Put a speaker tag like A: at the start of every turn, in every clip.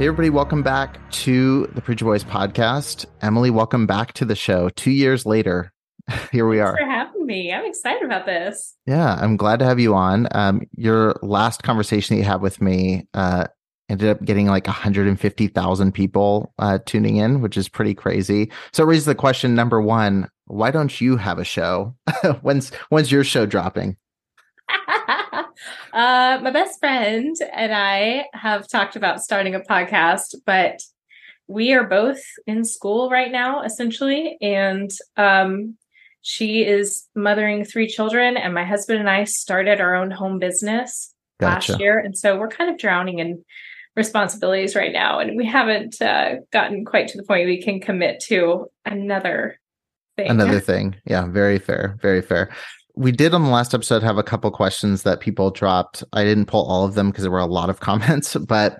A: Hey, everybody, welcome back to the Preacher Boys podcast. Emily, welcome back to the show. Two years later, here we
B: Thanks
A: are.
B: for having me. I'm excited about this.
A: Yeah, I'm glad to have you on. Um, your last conversation that you had with me uh, ended up getting like 150,000 people uh, tuning in, which is pretty crazy. So it raises the question number one, why don't you have a show? when's when's your show dropping?
B: uh, my best friend and I have talked about starting a podcast, but we are both in school right now, essentially. And um, she is mothering three children, and my husband and I started our own home business
A: Gotcha.
B: last year. And so we're kind of drowning in responsibilities right now. And we haven't uh, gotten quite to the point we can commit to another thing.
A: Another thing. Yeah, very fair. Very fair. We did on the last episode have a couple questions that people dropped. I didn't pull all of them because there were a lot of comments, but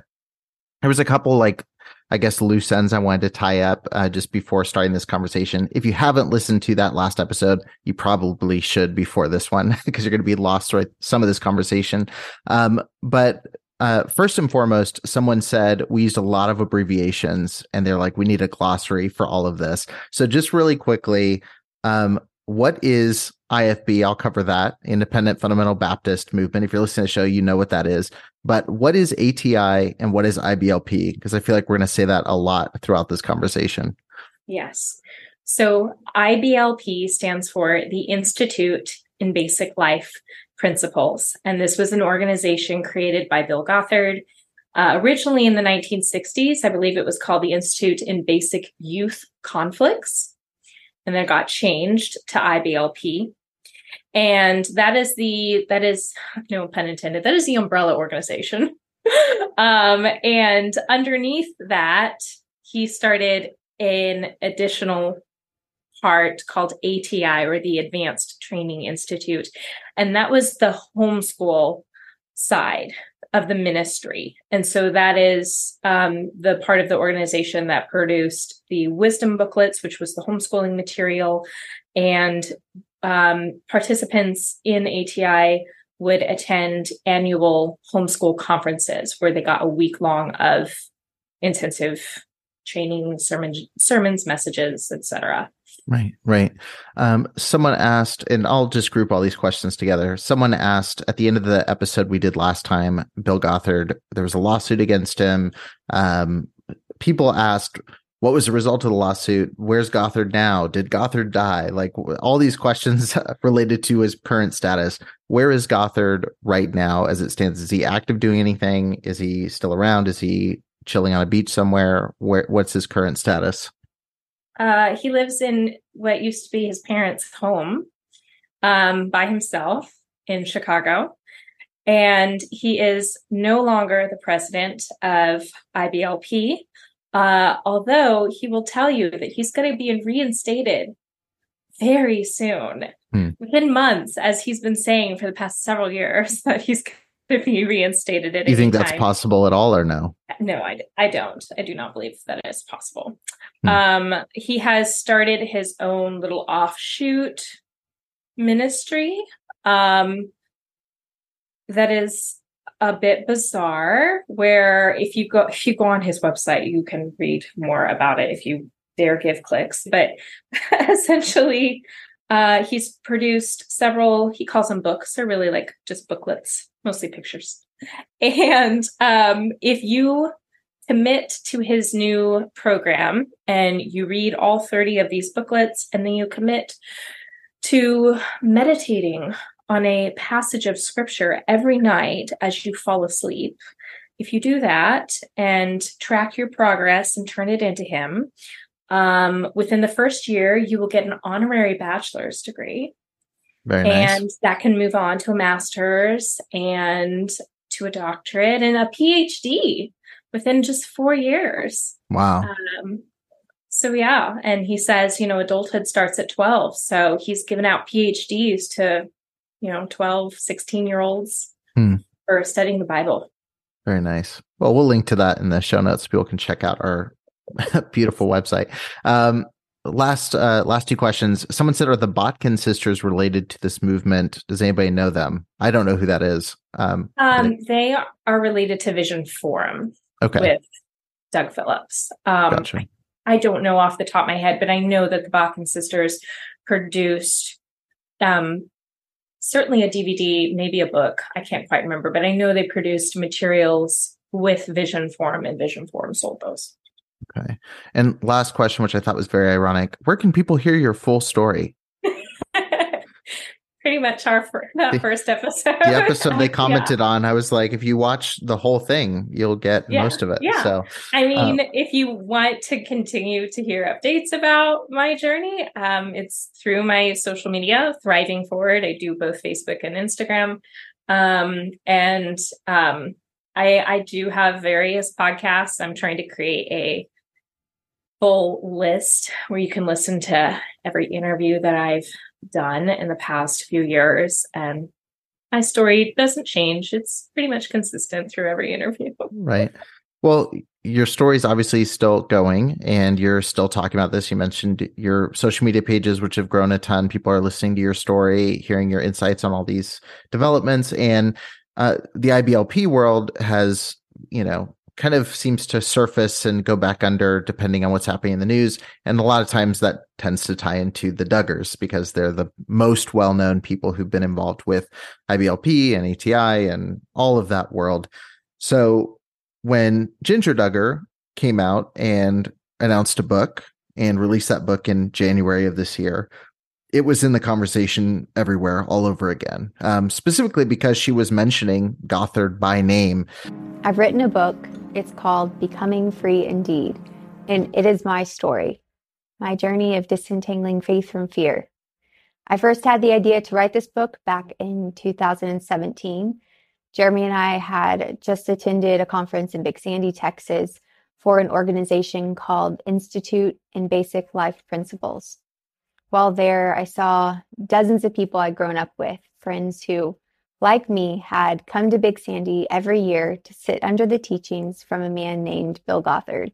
A: there was a couple like I guess loose ends I wanted to tie up uh, just before starting this conversation. If you haven't listened to that last episode, you probably should before this one because you're going to be lost right some of this conversation. Um, but uh, first and foremost, someone said we used a lot of abbreviations, and they're like, we need a glossary for all of this. So just really quickly, um, what is IFB? I'll cover that. Independent Fundamental Baptist Movement. If you're listening to the show, you know what that is. But what is ATI and what is IBLP? Because I feel like we're going to say that a lot throughout this conversation.
B: Yes. So IBLP stands for the Institute in Basic Life Principles. And this was an organization created by Bill Gothard. Uh, originally in the 1960s, I believe it was called the Institute in Basic Youth Conflicts. And then got changed to IBLP. And that is the, that is, no pun intended, that is the umbrella organization. um, and underneath that, he started an additional part called ATI or the Advanced Training Institute. And that was the homeschool side of the ministry. And so that is um, the part of the organization that produced the wisdom booklets, which was the homeschooling material. And um, participants in ATI would attend annual homeschool conferences where they got a week long of intensive training, sermon, sermons, messages, etc.
A: Right, right. Um, someone asked, and I'll just group all these questions together. Someone asked at the end of the episode we did last time, Bill Gothard, there was a lawsuit against him. Um, people asked, what was the result of the lawsuit? Where's Gothard now? Did Gothard die? Like all these questions related to his current status. Where is Gothard right now as it stands? Is he active doing anything? Is he still around? Is he chilling on a beach somewhere? Where what's his current status?
B: Uh, he lives in what used to be his parents' home um, by himself in Chicago. And he is no longer the president of IBLP, uh, although he will tell you that he's going to be reinstated very soon. hmm. within months, as he's been saying for the past several years, that he's be reinstated at
A: you think that's possible at all or no?
B: No I, I don't. I do not believe that is possible. Hmm. um he has started his own little offshoot ministry um that is a bit bizarre where if you go if you go on his website you can read more about it if you dare give clicks. But essentially uh, he's produced several he calls them books they're really like just booklets mostly pictures and um, if you commit to his new program and you read all 30 of these booklets and then you commit to meditating on a passage of scripture every night as you fall asleep. If you do that and track your progress and turn it into Him, um, within the first year, you will get an honorary bachelor's degree.
A: Very nice.
B: And that can move on to a master's and to a doctorate and a PhD within just four years.
A: Wow.
B: Um, so, yeah. And he says, you know, adulthood starts at 12. So he's given out PhDs to you know 12 16 year olds hmm. for studying the bible
A: very nice well we'll link to that in the show notes people can check out our beautiful website um last uh last two questions someone said are the botkin sisters related to this movement does anybody know them i don't know who that is
B: um, um they are related to vision forum
A: okay
B: with doug phillips um gotcha. I don't know off the top of my head, but I know that the Botkin sisters produced um, certainly a DVD, maybe a book. I can't quite remember, but I know they produced materials with Vision Forum and Vision Forum sold those.
A: Okay. And last question, which I thought was very ironic. Where can people hear your full story?
B: pretty much our fir- that the, first episode.
A: the episode they commented yeah. on, I was like, if you watch the whole thing, you'll get yeah. most of it.
B: Yeah.
A: So,
B: I mean, um, if you want to continue to hear updates about my journey, um, it's through my social media, Thriving Forward. I do both Facebook and Instagram. Um, and um, I, I do have various podcasts. I'm trying to create a full list where you can listen to every interview that I've done in the past few years. And my story doesn't change. It's pretty much consistent through every interview.
A: Right. Well, your story is obviously still going and you're still talking about this. You mentioned your social media pages, which have grown a ton. People are listening to your story, hearing your insights on all these developments. And uh, the IBLP world has, you know, kind of seems to surface and go back under depending on what's happening in the news. And a lot of times that tends to tie into the Duggars because they're the most well known people who've been involved with IBLP and ATI and all of that world. So when Jinger Duggar came out and announced a book and released that book in January of this year, it was in the conversation everywhere all over again, um, specifically because she was mentioning Gothard by name.
C: I've written a book it's called Becoming Free Indeed, and it is my story, my journey of disentangling faith from fear. I first had the idea to write this book back in 2017. Jeremy and I had just attended a conference in Big Sandy, Texas for an organization called Institute in Basic Life Principles. While there, I saw dozens of people I'd grown up with, friends who like me, had come to Big Sandy every year to sit under the teachings from a man named Bill Gothard.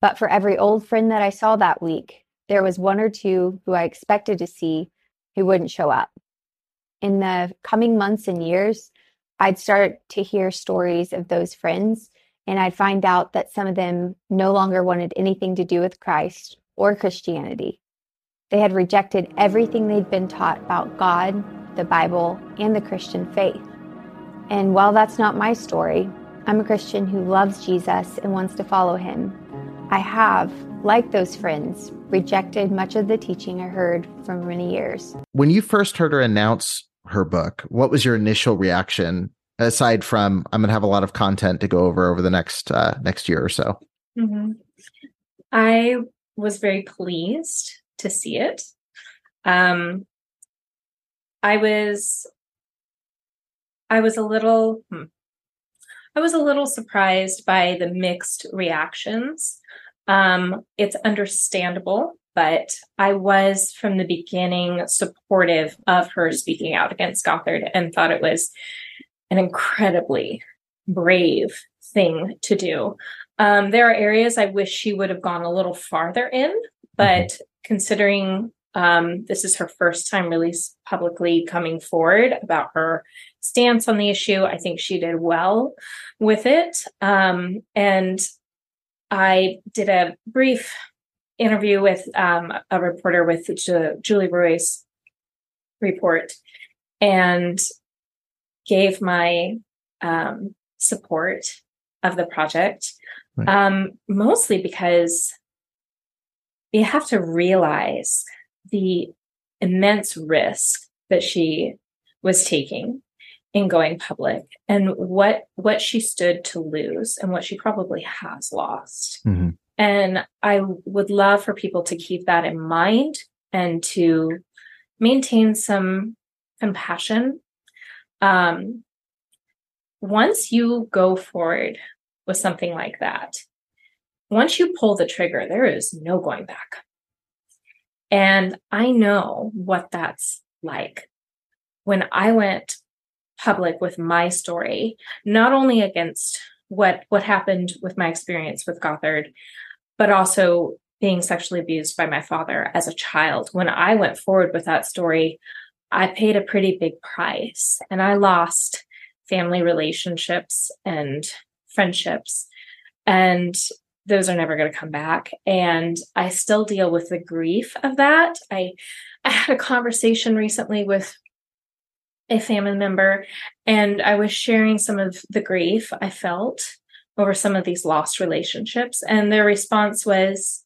C: But for every old friend that I saw that week, there was one or two who I expected to see who wouldn't show up. In the coming months and years, I'd start to hear stories of those friends, and I'd find out that some of them no longer wanted anything to do with Christ or Christianity. They had rejected everything they'd been taught about God the Bible, and the Christian faith. And while that's not my story, I'm a Christian who loves Jesus and wants to follow him. I have, like those friends, rejected much of the teaching I heard for many years.
A: When you first heard her announce her book, what was your initial reaction aside from I'm going to have a lot of content to go over over the next uh, next year or so?
B: Mm-hmm. I was very pleased to see it. Um, I was I was a little hmm, I was a little surprised by the mixed reactions. Um, it's understandable but I was from the beginning supportive of her speaking out against Gothard and thought it was an incredibly brave thing to do. Um, there are areas I wish she would have gone a little farther in, but mm-hmm. considering um, this is her first time really publicly coming forward about her stance on the issue, I think she did well with it. Um, and I did a brief interview with um, a reporter with Ju- Julie Roys' report and gave my um, support of the project, right. um, mostly because you have to realize the immense risk that she was taking in going public and what what she stood to lose and what she probably has lost. Mm-hmm. and i would love for people to keep that in mind and to maintain some compassion. Um, once you go forward with something like that once you pull the trigger there is no going back and i know what that's like when i went public with my story, not only against what what happened with my experience with Gothard, but also being sexually abused by my father as a child. When I went forward with that story, I paid a pretty big price and I lost family relationships and friendships. And those are never going to come back. And I still deal with the grief of that. I I had a conversation recently with a family member and I was sharing some of the grief I felt over some of these lost relationships and their response was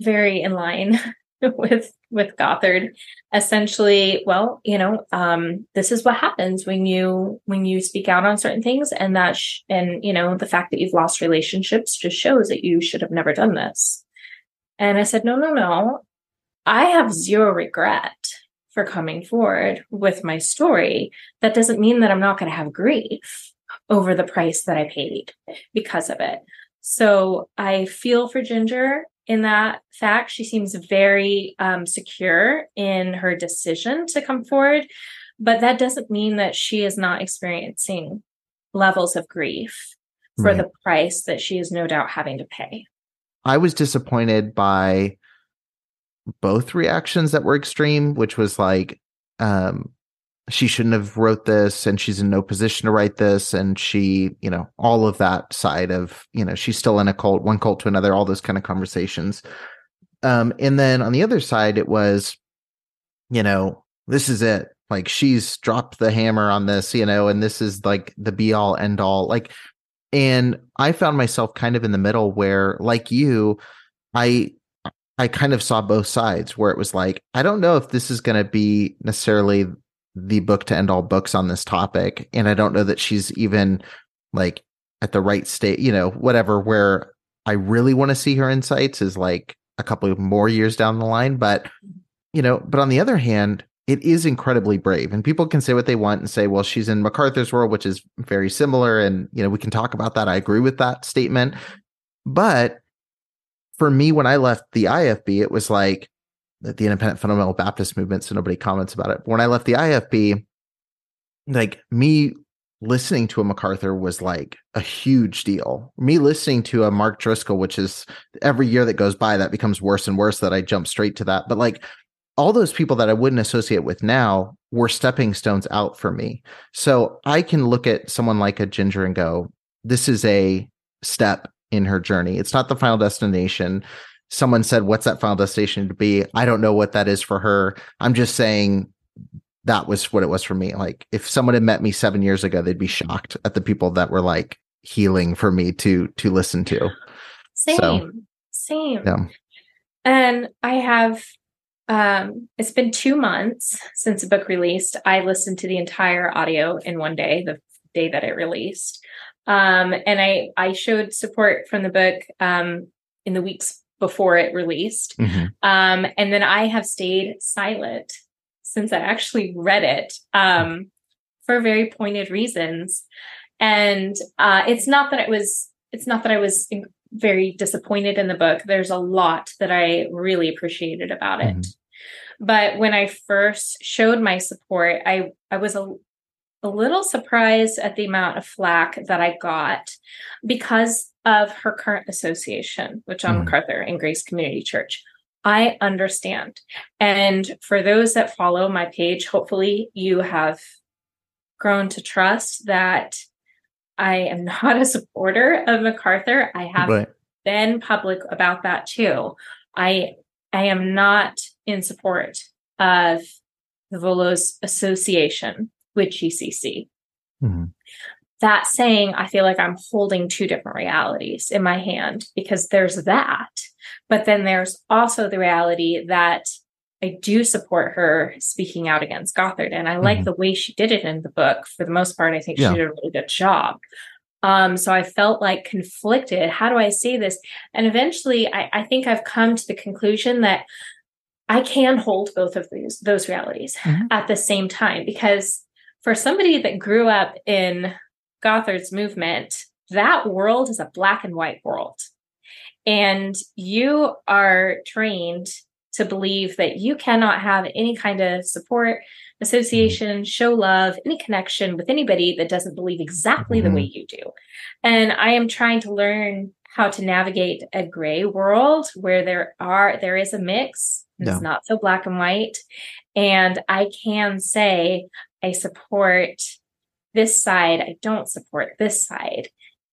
B: very in line with with Gothard. Essentially well you know um this is what happens when you when you speak out on certain things and that sh- and you know the fact that you've lost relationships just shows that you should have never done this. And I said no no no. I have zero regret for coming forward with my story, that doesn't mean that I'm not going to have grief over the price that I paid because of it. So I feel for Jinger in that fact. She seems very um, secure in her decision to come forward, but that doesn't mean that she is not experiencing levels of grief for right. the price that she is no doubt having to pay.
A: I was disappointed by both reactions that were extreme, which was like, um, she shouldn't have wrote this and she's in no position to write this. And she you know all of that side of you know she's still in a cult one cult to another all those kind of conversations. Um and then on the other side it was you know this is it. Like she's dropped the hammer on this you know and this is like the be all end all like and i found myself kind of in the middle where like you i I kind of saw both sides where it was like, I don't know if this is going to be necessarily the book to end all books on this topic. And I don't know that she's even like at the right state, you know, whatever, where I really want to see her insights is like a couple of more years down the line. But, you know, but on the other hand, it is incredibly brave. And people can say what they want and say, well, she's in MacArthur's world, which is very similar. And, you know, we can talk about that. I agree with that statement. But for me, when I left the IFB, it was like the independent fundamental Baptist movement, so nobody comments about it. But when I left the IFB, like me listening to a MacArthur was like a huge deal. Me listening to a Mark Driscoll, which is every year that goes by, that becomes worse and worse that I jump straight to that. But like all those people that I wouldn't associate with now were stepping stones out for me. So I can look at someone like a Jinger and go, this is a step in her journey. It's not the final destination. Someone said, What's that final destination to be? I don't know what that is for her. I'm just saying that was what it was for me. Like, if someone had met me seven years ago, they'd be shocked at the people that were like healing for me to to listen to.
B: Same, so, same. Yeah. And I have um it's been two months since the book released. I listened to the entire audio in one day, the day that it released. Um, and I I showed support from the book um, in the weeks before it released. Mm-hmm. Um, and then I have stayed silent since I actually read it um, for very pointed reasons. And uh, it's not that it was it's not that I was very disappointed in the book. There's a lot that I really appreciated about it. Mm-hmm. But when I first showed my support, I I was a a little surprised at the amount of flack that I got because of her current association with John mm. MacArthur and Grace Community Church. I understand. And for those that follow my page, hopefully you have grown to trust that I am not a supporter of MacArthur. I have right. been public about that too. I I am not in support of the Vuolos Association with GCC. Mm-hmm. That saying, I feel like I'm holding two different realities in my hand because there's that. But then there's also the reality that I do support her speaking out against Gothard. And I mm-hmm. like the way she did it in the book. For the most part, I think yeah. she did a really good job. Um, so I felt like conflicted. How do I say this? And eventually I, I think I've come to the conclusion that I can hold both of these those realities mm-hmm. at the same time because for somebody that grew up in Gothard's movement, that world is a black and white world. And you are trained to believe that you cannot have any kind of support, association, show love, any connection with anybody that doesn't believe exactly mm-hmm. the way you do. And I am trying to learn how to navigate a gray world where there are there is a mix. It's yeah. not so black and white. And I can say I support this side, I don't support this side.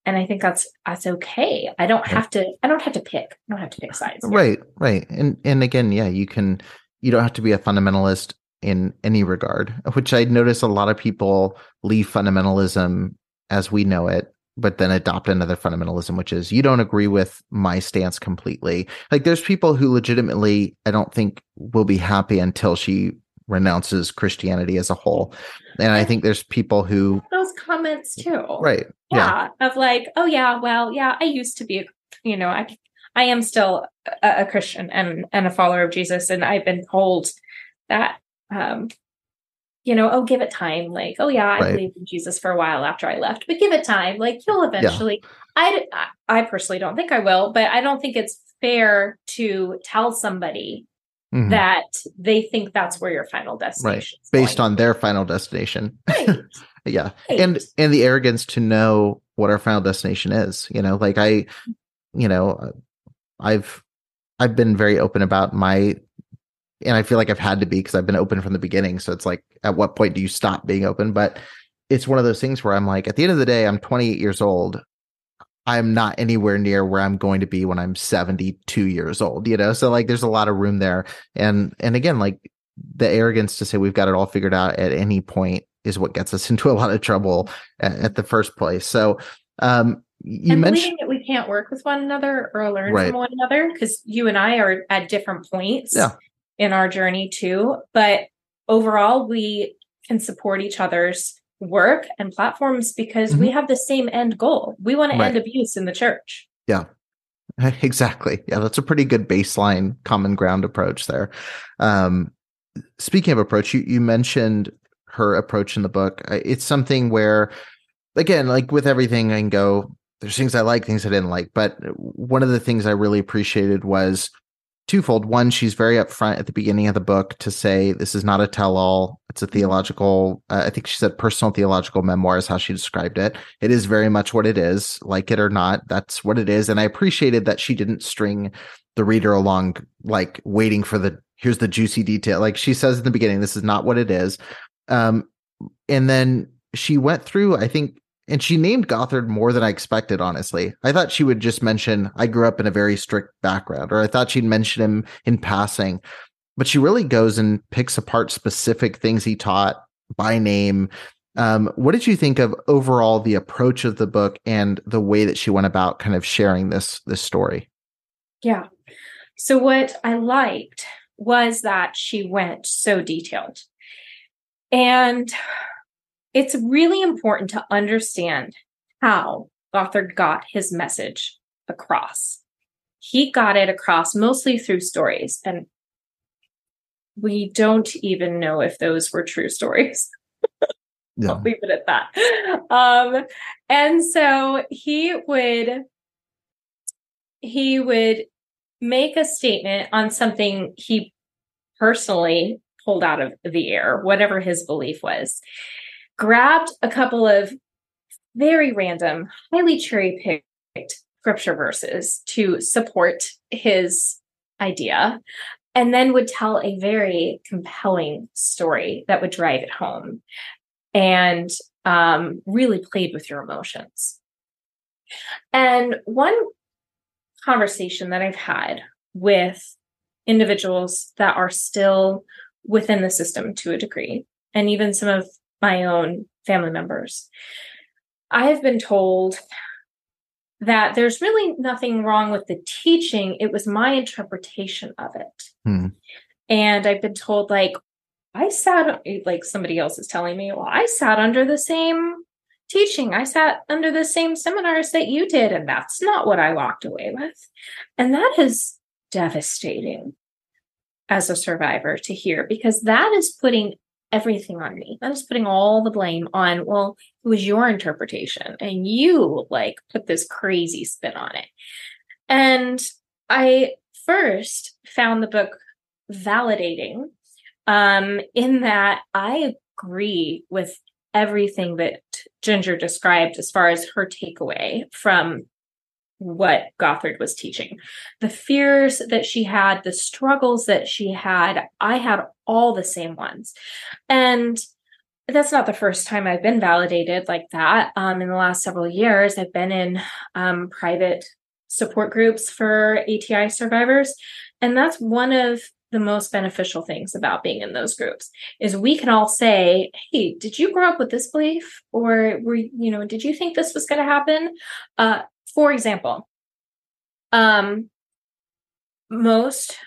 B: And I think that's that's okay. I don't have to I don't have to pick. I don't have to pick sides.
A: Here. Right, right. And and again, yeah, you can you don't have to be a fundamentalist in any regard, which I notice a lot of people leave fundamentalism as we know it, but then adopt another fundamentalism, which is you don't agree with my stance completely. Like there's people who legitimately I don't think will be happy until she renounces Christianity as a whole. And I think there's people who
B: those comments too.
A: Right.
B: Yeah. yeah. Of like, oh yeah, well, yeah, I used to be, you know, I I am still a, a Christian and and a follower of Jesus. And I've been told that um you know, oh, give it time. Like, oh yeah, I right. believed in Jesus for a while after I left, but give it time. Like, you'll eventually. Yeah. I I personally don't think I will, but I don't think it's fair to tell somebody mm-hmm. that they think that's where your final destination
A: right. based on their final destination. Right. yeah. Right. And and the arrogance to know what our final destination is, you know, like I you know, I've I've been very open about my and I feel like I've had to be because I've been open from the beginning. So it's like, at what point do you stop being open? But it's one of those things where I'm like, at the end of the day, I'm 28 years old. I'm not anywhere near where I'm going to be when I'm 72 years old, you know? So like there's a lot of room there. And and again, like the arrogance to say we've got it all figured out at any point is what gets us into a lot of trouble at, at the first place. So um you
B: and
A: mentioned
B: that we can't work with one another or learn right. from one another because you and I are at different points yeah. in our journey too. But overall, we can support each other's work and platforms because mm-hmm. we have the same end goal. We want to end abuse in the church.
A: Yeah. Exactly. Yeah, that's a pretty good baseline common ground approach there. Um, speaking of approach, you, you mentioned her approach in the book. It's something where, again, like with everything, I can go, there's things I like, things I didn't like. But one of the things I really appreciated was twofold. One, she's very upfront at the beginning of the book to say this is not a tell-all. It's a theological. Uh, I think she said personal theological memoir is how she described it. It is very much what it is, like it or not. That's what it is. And I appreciated that she didn't string the reader along, like waiting for the here's the juicy detail. Like she says in the beginning, this is not what it is. Um, and then she went through, I think, and she named Gothard more than I expected, honestly. I thought she would just mention, I grew up in a very strict background, or I thought she'd mention him in passing. But she really goes and picks apart specific things he taught by name. Um, what did you think of overall the approach of the book and the way that she went about kind of sharing this this story?
B: Yeah. So what I liked was that she went so detailed. And it's really important to understand how Gothard got his message across. He got it across mostly through stories, and we don't even know if those were true stories. yeah. I'll leave it at that. Um, and so he would he would make a statement on something he personally pulled out of the air, whatever his belief was, grabbed a couple of very random, highly cherry picked scripture verses to support his idea, and then would tell a very compelling story that would drive it home and um, really played with your emotions. And one conversation that I've had with individuals that are still within the system to a degree, and even some of my own family members. I have been told that there's really nothing wrong with the teaching, it was my interpretation of it. Hmm. And I've been told, like, I sat, like somebody else is telling me, well, I sat under the same teaching. I sat under the same seminars that you did, and that's not what I walked away with. And that is devastating as a survivor to hear because that is putting everything on me. i That is putting all the blame on, well, it was your interpretation and you like put this crazy spin on it. And I first found the book validating um, in that I agree with everything that Jinger described as far as her takeaway from what Gothard was teaching. The fears that she had, the struggles that she had, I had all the same ones. And that's not the first time I've been validated like that. Um, in the last several years, I've been in um, private support groups for ATI survivors. And that's one of the most beneficial things about being in those groups is we can all say hey did you grow up with this belief or were you know did you think this was going to happen uh, for example um, most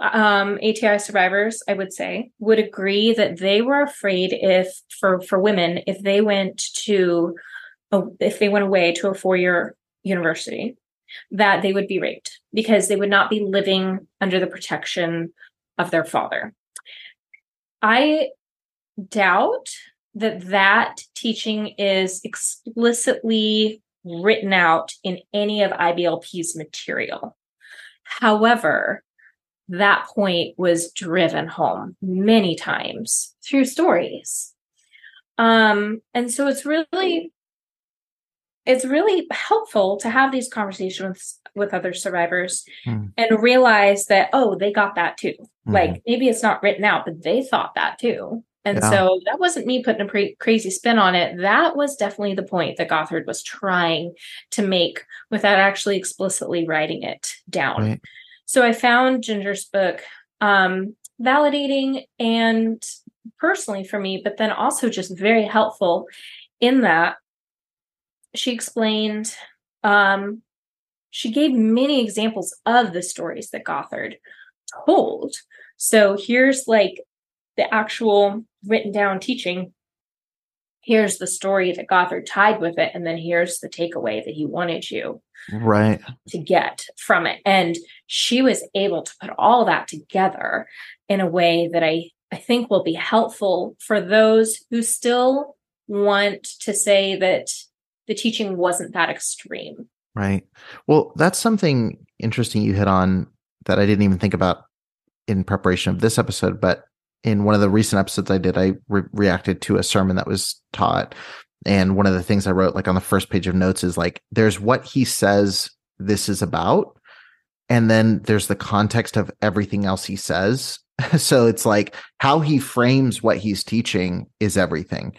B: um, ATI survivors, I would say, would agree that they were afraid if for for women if they went to a, if they went away to a four year university that they would be raped because they would not be living under the protection of their father. I doubt that that teaching is explicitly written out in any of IBLP's material. However, that point was driven home many times through stories. Um, and so it's really it's really helpful to have these conversations with with other survivors mm. and realize that oh they got that too mm. like maybe it's not written out but they thought that too and yeah. so that wasn't me putting a pre- crazy spin on it that was definitely the point that gothard was trying to make without actually explicitly writing it down right. so i found jinger's book um, validating and personally for me but then also just very helpful in that she explained um, she gave many examples of the stories that Gothard told. So here's like the actual written down teaching. Here's the story that Gothard tied with it, and then here's the takeaway that he wanted you
A: right
B: to get from it. And she was able to put all that together in a way that I I think will be helpful for those who still want to say that the teaching wasn't that extreme.
A: Right. Well, that's something interesting you hit on that I didn't even think about in preparation of this episode, but in one of the recent episodes I did, I re- reacted to a sermon that was taught. And one of the things I wrote, like on the first page of notes, is like, there's what he says this is about. And then there's the context of everything else he says. so it's like how he frames what he's teaching is everything.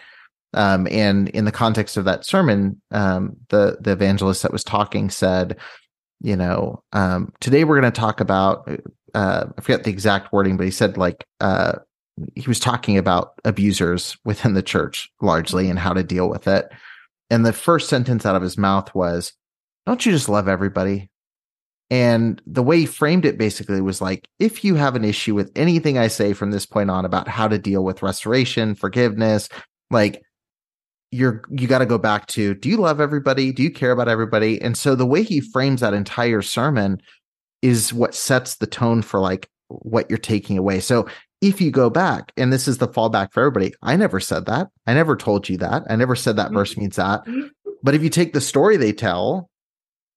A: Um, and in the context of that sermon, um, the the evangelist that was talking said, you know, um, today we're going to talk about. Uh, I forget the exact wording, but he said like uh, he was talking about abusers within the church largely and how to deal with it. And the first sentence out of his mouth was, "Don't you just love everybody?" And the way he framed it basically was like, if you have an issue with anything I say from this point on about how to deal with restoration, forgiveness, like you're you got to go back to do you love everybody do you care about everybody and so the way he frames that entire sermon is what sets the tone for like what you're taking away so if you go back and this is the fallback for everybody i never said that i never told you that i never said that verse mm-hmm. means that but if you take the story they tell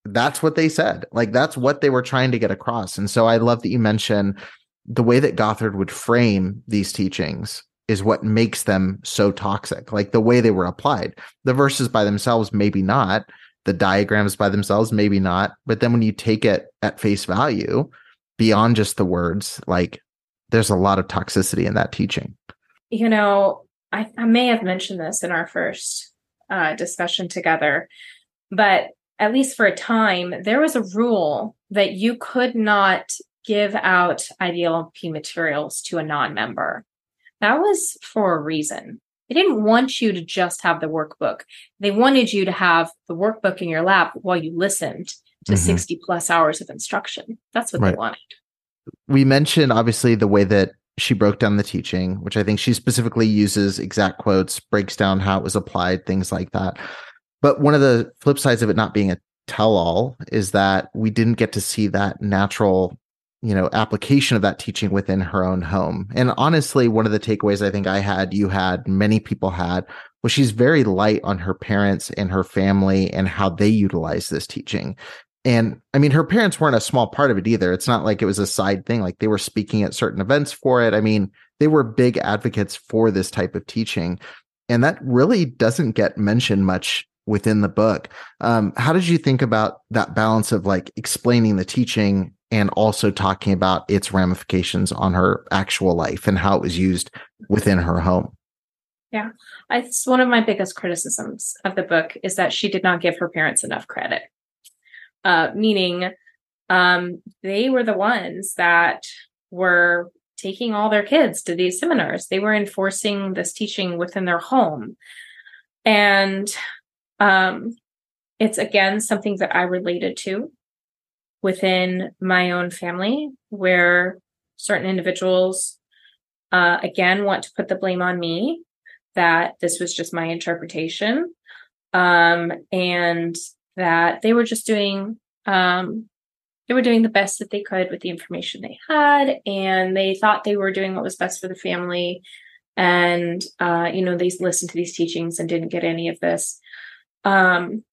A: that's what they said. Like that's what they were trying to get across. And so I love that you mention the way that Gothard would frame these teachings is what makes them so toxic. Like the way they were applied. The verses by themselves, maybe not. The diagrams by themselves, maybe not. But then when you take it at face value, beyond just the words, like there's a lot of toxicity in that teaching.
B: You know, I, I may have mentioned this in our first uh, discussion together, but at least for a time, there was a rule that you could not give out IBLP materials to a non member. That was for a reason. They didn't want you to just have the workbook. They wanted you to have the workbook in your lap while you listened to mm-hmm. 60 plus hours of instruction. That's what right. they wanted.
A: We mentioned obviously the way that she broke down the teaching, which I think she specifically uses exact quotes, breaks down how it was applied, things like that. But one of the flip sides of it not being a tell all is that we didn't get to see that natural you know application of that teaching within her own home and honestly one of the takeaways i think i had you had many people had was she's very light on her parents and her family and how they utilize this teaching and i mean her parents weren't a small part of it either it's not like it was a side thing like they were speaking at certain events for it i mean they were big advocates for this type of teaching and that really doesn't get mentioned much within the book. Um, how did you think about that balance of like explaining the teaching and also talking about its ramifications on her actual life and how it was used within her home?
B: Yeah, it's one of my biggest criticisms of the book is that she did not give her parents enough credit. Uh, meaning, um, they were the ones that were taking all their kids to these seminars. They were enforcing this teaching within their home. And um, it's again something that I related to within my own family, where certain individuals, uh, again, want to put the blame on me that this was just my interpretation, um, and that they were just doing um, they were doing the best that they could with the information they had, and they thought they were doing what was best for the family. And uh, you know, they listened to these teachings and didn't get any of this um,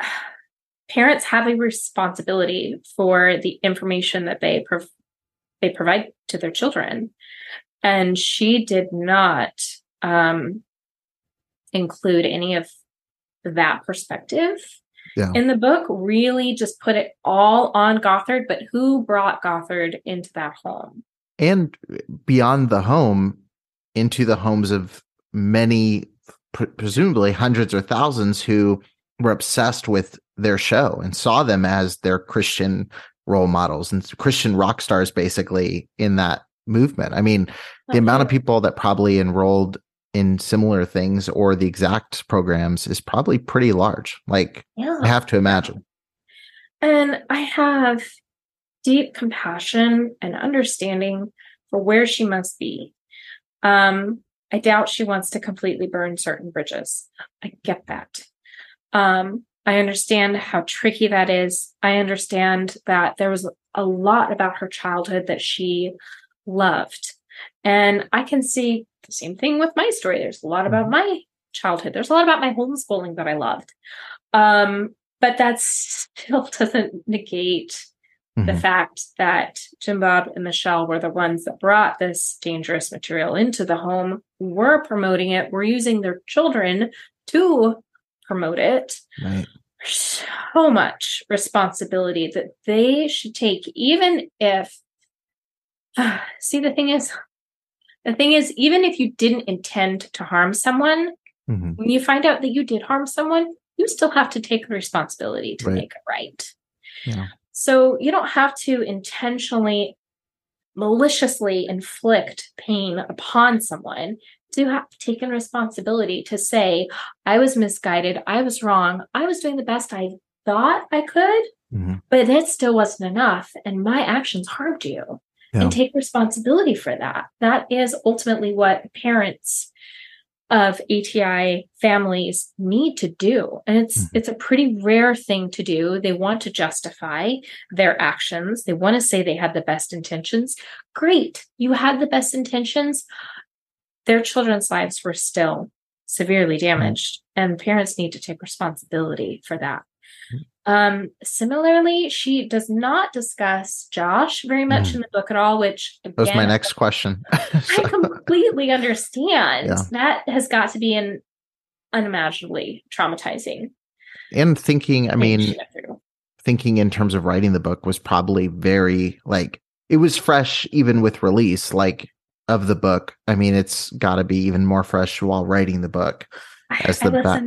B: parents have a responsibility for the information that they prov- they provide to their children, and she did not um, include any of that perspective yeah. in the book. Really, just put it all on Gothard. But who brought Gothard into that home?
A: And beyond the home, into the homes of many presumably hundreds or thousands who were obsessed with their show and saw them as their Christian role models and Christian rock stars basically in that movement. I mean, the amount of people that probably enrolled in similar things or the exact programs is probably pretty large. Like yeah. I have to imagine.
B: And I have deep compassion and understanding for where she must be. Um, I doubt she wants to completely burn certain bridges. I get that. Um, I understand how tricky that is. I understand that there was a lot about her childhood that she loved. And I can see the same thing with my story. There's a lot about mm-hmm. my childhood. There's a lot about my homeschooling that I loved. Um, but that still doesn't negate mm-hmm. the fact that Jim Bob and Michelle were the ones that brought this dangerous material into the home, were promoting it, were using their children to promote it. Right. So much responsibility that they should take, even if, uh, see, the thing is, the thing is, even if you didn't intend to harm someone, mm-hmm. when you find out that you did harm someone, you still have to take the responsibility to right. make it right. Yeah. So you don't have to intentionally, maliciously inflict pain upon someone to have taken responsibility to say, I was misguided, I was wrong, I was doing the best I thought I could, mm-hmm. but it still wasn't enough. And my actions harmed you. Yeah. And take responsibility for that. That is ultimately what parents of ATI families need to do. And it's mm-hmm. it's a pretty rare thing to do. They want to justify their actions. They want to say they had the best intentions. Great. You had the best intentions. Their children's lives were still severely damaged and parents need to take responsibility for that. Um, similarly, she does not discuss Josh very much
A: Mm.
B: in the book at all, which
A: That was my next question.
B: I completely understand.
A: Yeah.
B: That has got to be an unimaginably traumatizing.
A: and thinking, I mean,
B: she went through.
A: thinking in terms of writing the book was probably very like it was fresh even with release like of the book. I mean, it's got to be even more fresh while writing the book
B: I,
A: as
B: I
A: the back.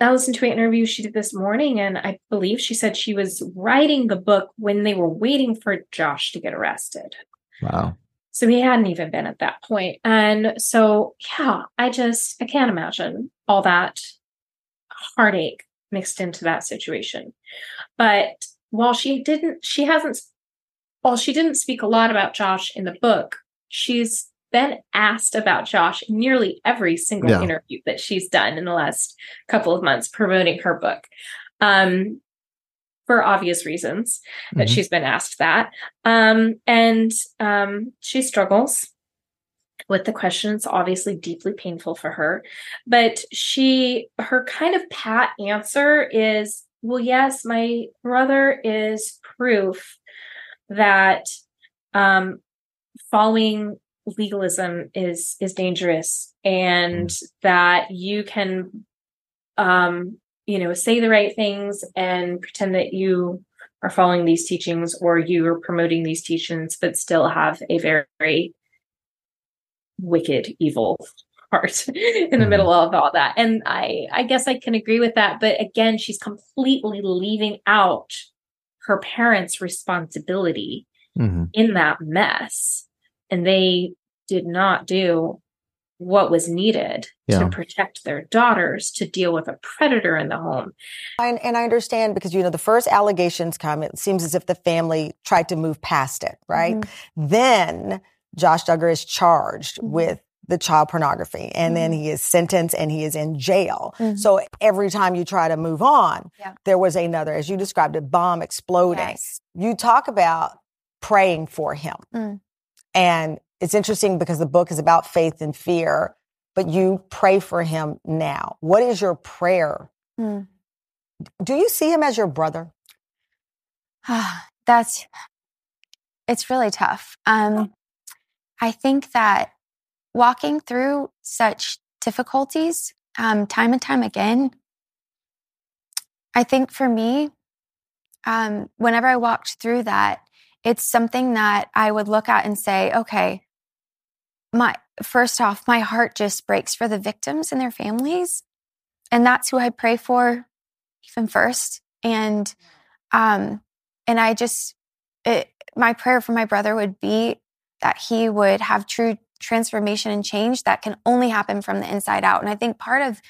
B: I listened to an interview she did this morning, and I believe she said she was writing the book when they were waiting for Josh to get arrested.
A: Wow.
B: So he hadn't even been at that point. And so, yeah, I just, I can't imagine all that heartache mixed into that situation. But while she didn't, she hasn't, while she didn't speak a lot about Josh in the book, she's been asked about Josh in nearly every single
A: Yeah.
B: interview that she's done in the last couple of months promoting her book. Um, for obvious reasons that
A: Mhm.
B: she's been asked that. Um, and um, she struggles with the question. It's obviously deeply painful for her. But she, her kind of pat answer is, well, yes, my brother is proof that um, following legalism is is dangerous and that you can um you know say the right things and pretend that you are following these teachings or you are promoting these teachings but still have a very wicked evil heart in the
A: Mhm.
B: middle of all that and i i guess i can agree with that but again she's completely leaving out her parents responsibility
A: Mhm.
B: in that mess and they did not do what was needed
A: Yeah.
B: to protect their daughters to deal with a predator in the home
D: And, and I understand because, you know, the first allegations come, it seems as if the family tried to move past it, right? Then Josh Duggar is charged
E: Mhm.
D: with the child pornography and then he is sentenced and he is in jail.
E: Mhm.
D: So every time you try to move on,
E: Yeah.
D: there was another, as you described a bomb exploding.
E: Yes.
D: You talk about praying for him.
E: Mm.
D: And it's interesting because the book is about faith and fear, but you pray for him now. What is your prayer?
E: Mm.
D: Do you see him as your brother?
E: That's it's really tough. Um, I think that walking through such difficulties, um, time and time again, I think for me, um, whenever I walked through that, it's something that I would look at and say, okay, my first off, my heart just breaks for the victims and their families. And that's who I pray for even first. And um, and I just, it, my prayer for my brother would be that he would have true transformation and change that can only happen from the inside out. And I think part of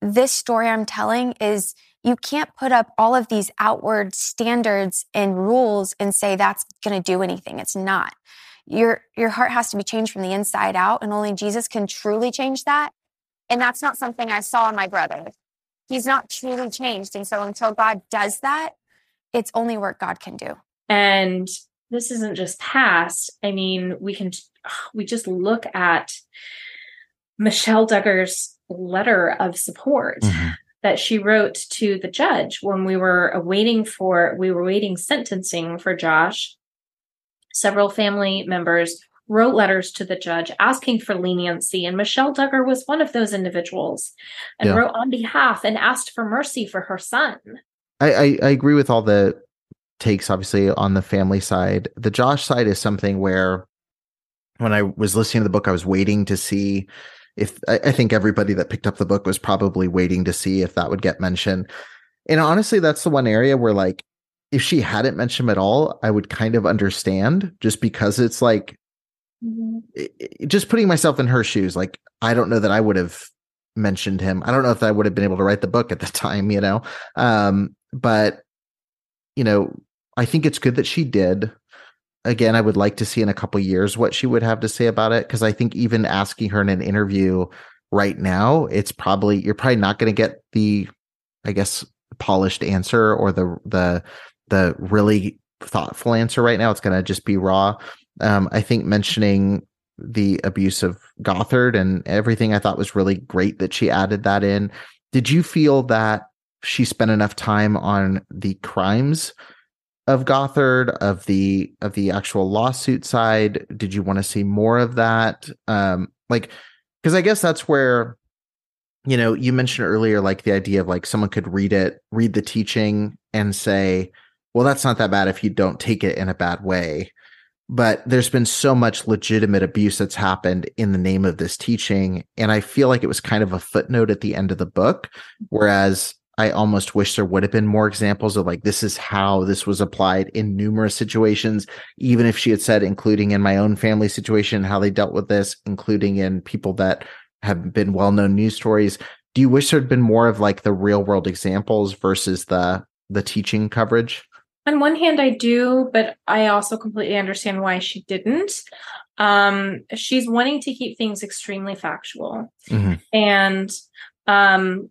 E: this story I'm telling is you can't put up all of these outward standards and rules and say that's going to do anything. It's not. Your your heart has to be changed from the inside out and only Jesus can truly change that. And that's not something I saw in my brother. He's not truly changed. And so until God does that, it's only work God can do.
B: and this isn't just past i mean we can we just look at michelle duggar's letter of support
A: Mhm.
B: that she wrote to the judge when we were waiting for we were waiting sentencing for josh several family members wrote letters to the judge asking for leniency and michelle duggar was one of those individuals and
A: Yeah.
B: wrote on behalf and asked for mercy for her son
A: I, I I agree with all the takes, obviously, on the family side. The Josh side is something where when I was listening to the book, I was waiting to see if I, I think everybody that picked up the book was probably waiting to see if that would get mentioned. And honestly, that's the one area where like if she hadn't mentioned him at all, I would kind of understand just because it's like it- it- just putting myself in her shoes, like I don't know that I would have mentioned him. I don't know if I would have been able to write the book at the time, you know. Um, but you know, I think it's good that she did. Again, I would like to see in a couple years what she would have to say about it because I think even asking her in an interview right now, it's probably you're probably not going to get the, I guess, polished answer or the the the really thoughtful answer right now. It's going to just be raw. Um, I think mentioning the abuse of Gothard and everything I thought was really great that she added that in. Did you feel that she spent enough time on the crimes of Gothard of the of the actual lawsuit side? Did you want to see more of that? Um, like, because I guess that's where you know you mentioned earlier like the idea of like someone could read it read the teaching and say well that's not that bad if you don't take it in a bad way but there's been so much legitimate abuse that's happened in the name of this teaching and i feel like it was kind of a footnote at the end of the book whereas i almost wish there would have been more examples of like this is how this was applied in numerous situations even if she had said including in my own family situation how they dealt with this including in people that have been well-known news stories. Do you wish there'd been more of like the real world examples versus the the teaching coverage?
B: On one hand i do but i also completely understand why she didn't. Um she's wanting to keep things extremely factual. Mm-hmm. and um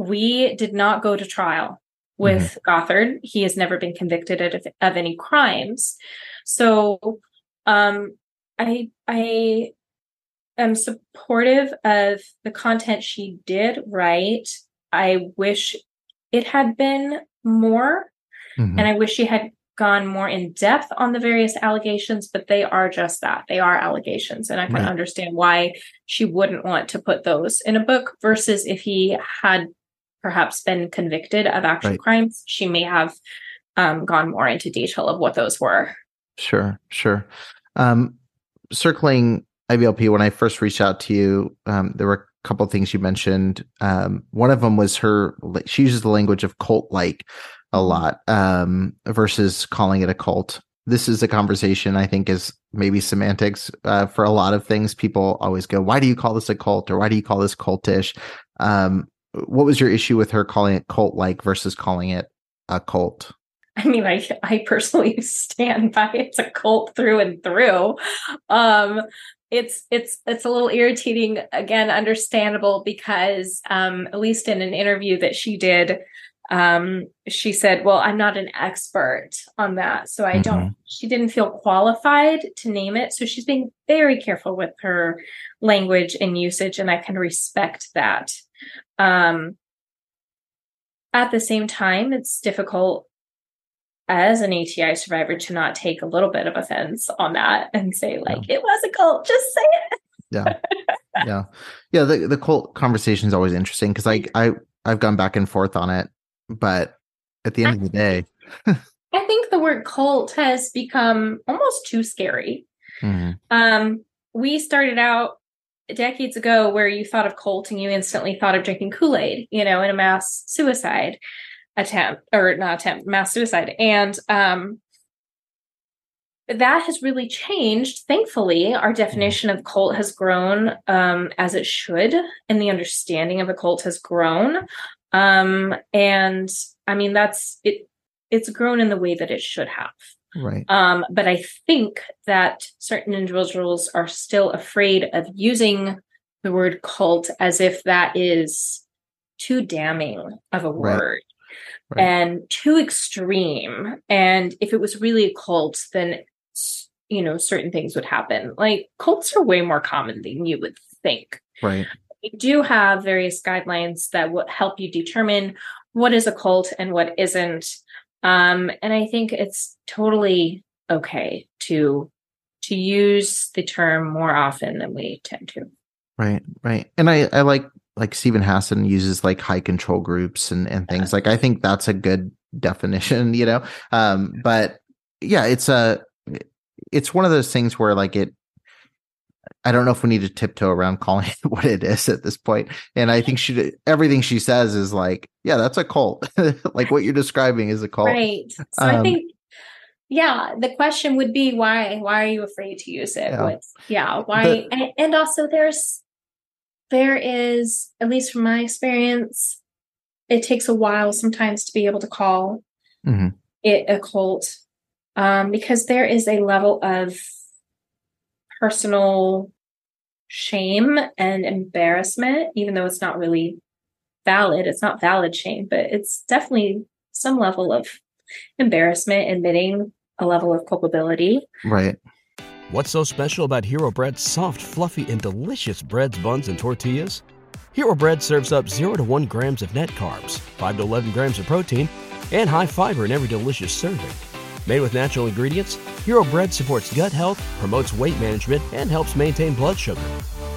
B: we did not go to trial with mm-hmm. gothard he has never been convicted of, of any crimes so um i i am supportive of the content she did write. I wish it had been more, mm-hmm. and I wish she had gone more in depth on the various allegations, but they are just that. They are allegations. And I can right. understand why she wouldn't want to put those in a book versus if he had perhaps been convicted of actual right. crimes, she may have um, gone more into detail of what those were.
A: Sure, sure. Um, circling IBLP, when I first reached out to you, um, there were a couple of things you mentioned. Um, one of them was her, she uses the language of cult like a mm-hmm. lot um, versus calling it a cult. This is a conversation I think is maybe semantics uh, for a lot of things. People always go, why do you call this a cult or why do you call this cultish? Um, what was your issue with her calling it cult like versus calling it a cult?
B: I mean, I I personally stand by it's a cult through and through. Um, it's it's it's a little irritating again understandable because um at least in an interview that she did um she said well i'm not an expert on that so i mm-hmm. don't she didn't feel qualified to name it so she's being very careful with her language and usage and i can respect that um at the same time it's difficult as an ATI survivor to not take a little bit of offense on that and say like yeah. it was a cult, just say it.
A: yeah, yeah, yeah. The the cult conversation is always interesting because I I I've gone back and forth on it, but at the end I of the day,
B: I think the word cult has become almost too scary. Mm-hmm. Um, we started out decades ago where you thought of cult and you instantly thought of drinking Kool Aid, you know, in a mass suicide attempt or not attempt mass suicide. And um that has really changed. Thankfully our definition of cult has grown um as it should and the understanding of a cult has grown. Um and i mean that's it it's grown in the way that it should have
A: right
B: um but i think that certain individuals are still afraid of using the word cult as if that is too damning of a word right. and too extreme. And if it was really a cult, then you know certain things would happen. Like cults are way more common than you would think.
A: Right.
B: We do have various guidelines that will help you determine what is a cult and what isn't. Um, and I think it's totally okay to to use the term more often than we tend to.
A: Right, right. And I, I like like Steven Hassan uses like high control groups and, and things like I think that's a good definition, you know. Um, but yeah, it's a it's one of those things where like it I don't know if we need to tiptoe around calling it what it is at this point. And I think she everything she says is like, yeah, that's a cult. like what you're describing is a cult.
B: Right. So um, I think yeah, the question would be why why are you afraid to use it? Yeah, What's, yeah why the, and, and also there's there is, at least from my experience, it takes a while sometimes to be able to call mm-hmm. it a cult um, because there is a level of personal shame and embarrassment, even though it's not really valid. It's not valid shame, but it's definitely some level of embarrassment, admitting a level of culpability.
A: Right.
F: What's so special about Hero Bread's soft, fluffy, and delicious breads, buns, and tortillas? Hero Bread serves up 0 to 1 grams of net carbs, 5 to 11 grams of protein, and high fiber in every delicious serving. Made with natural ingredients, Hero Bread supports gut health, promotes weight management, and helps maintain blood sugar.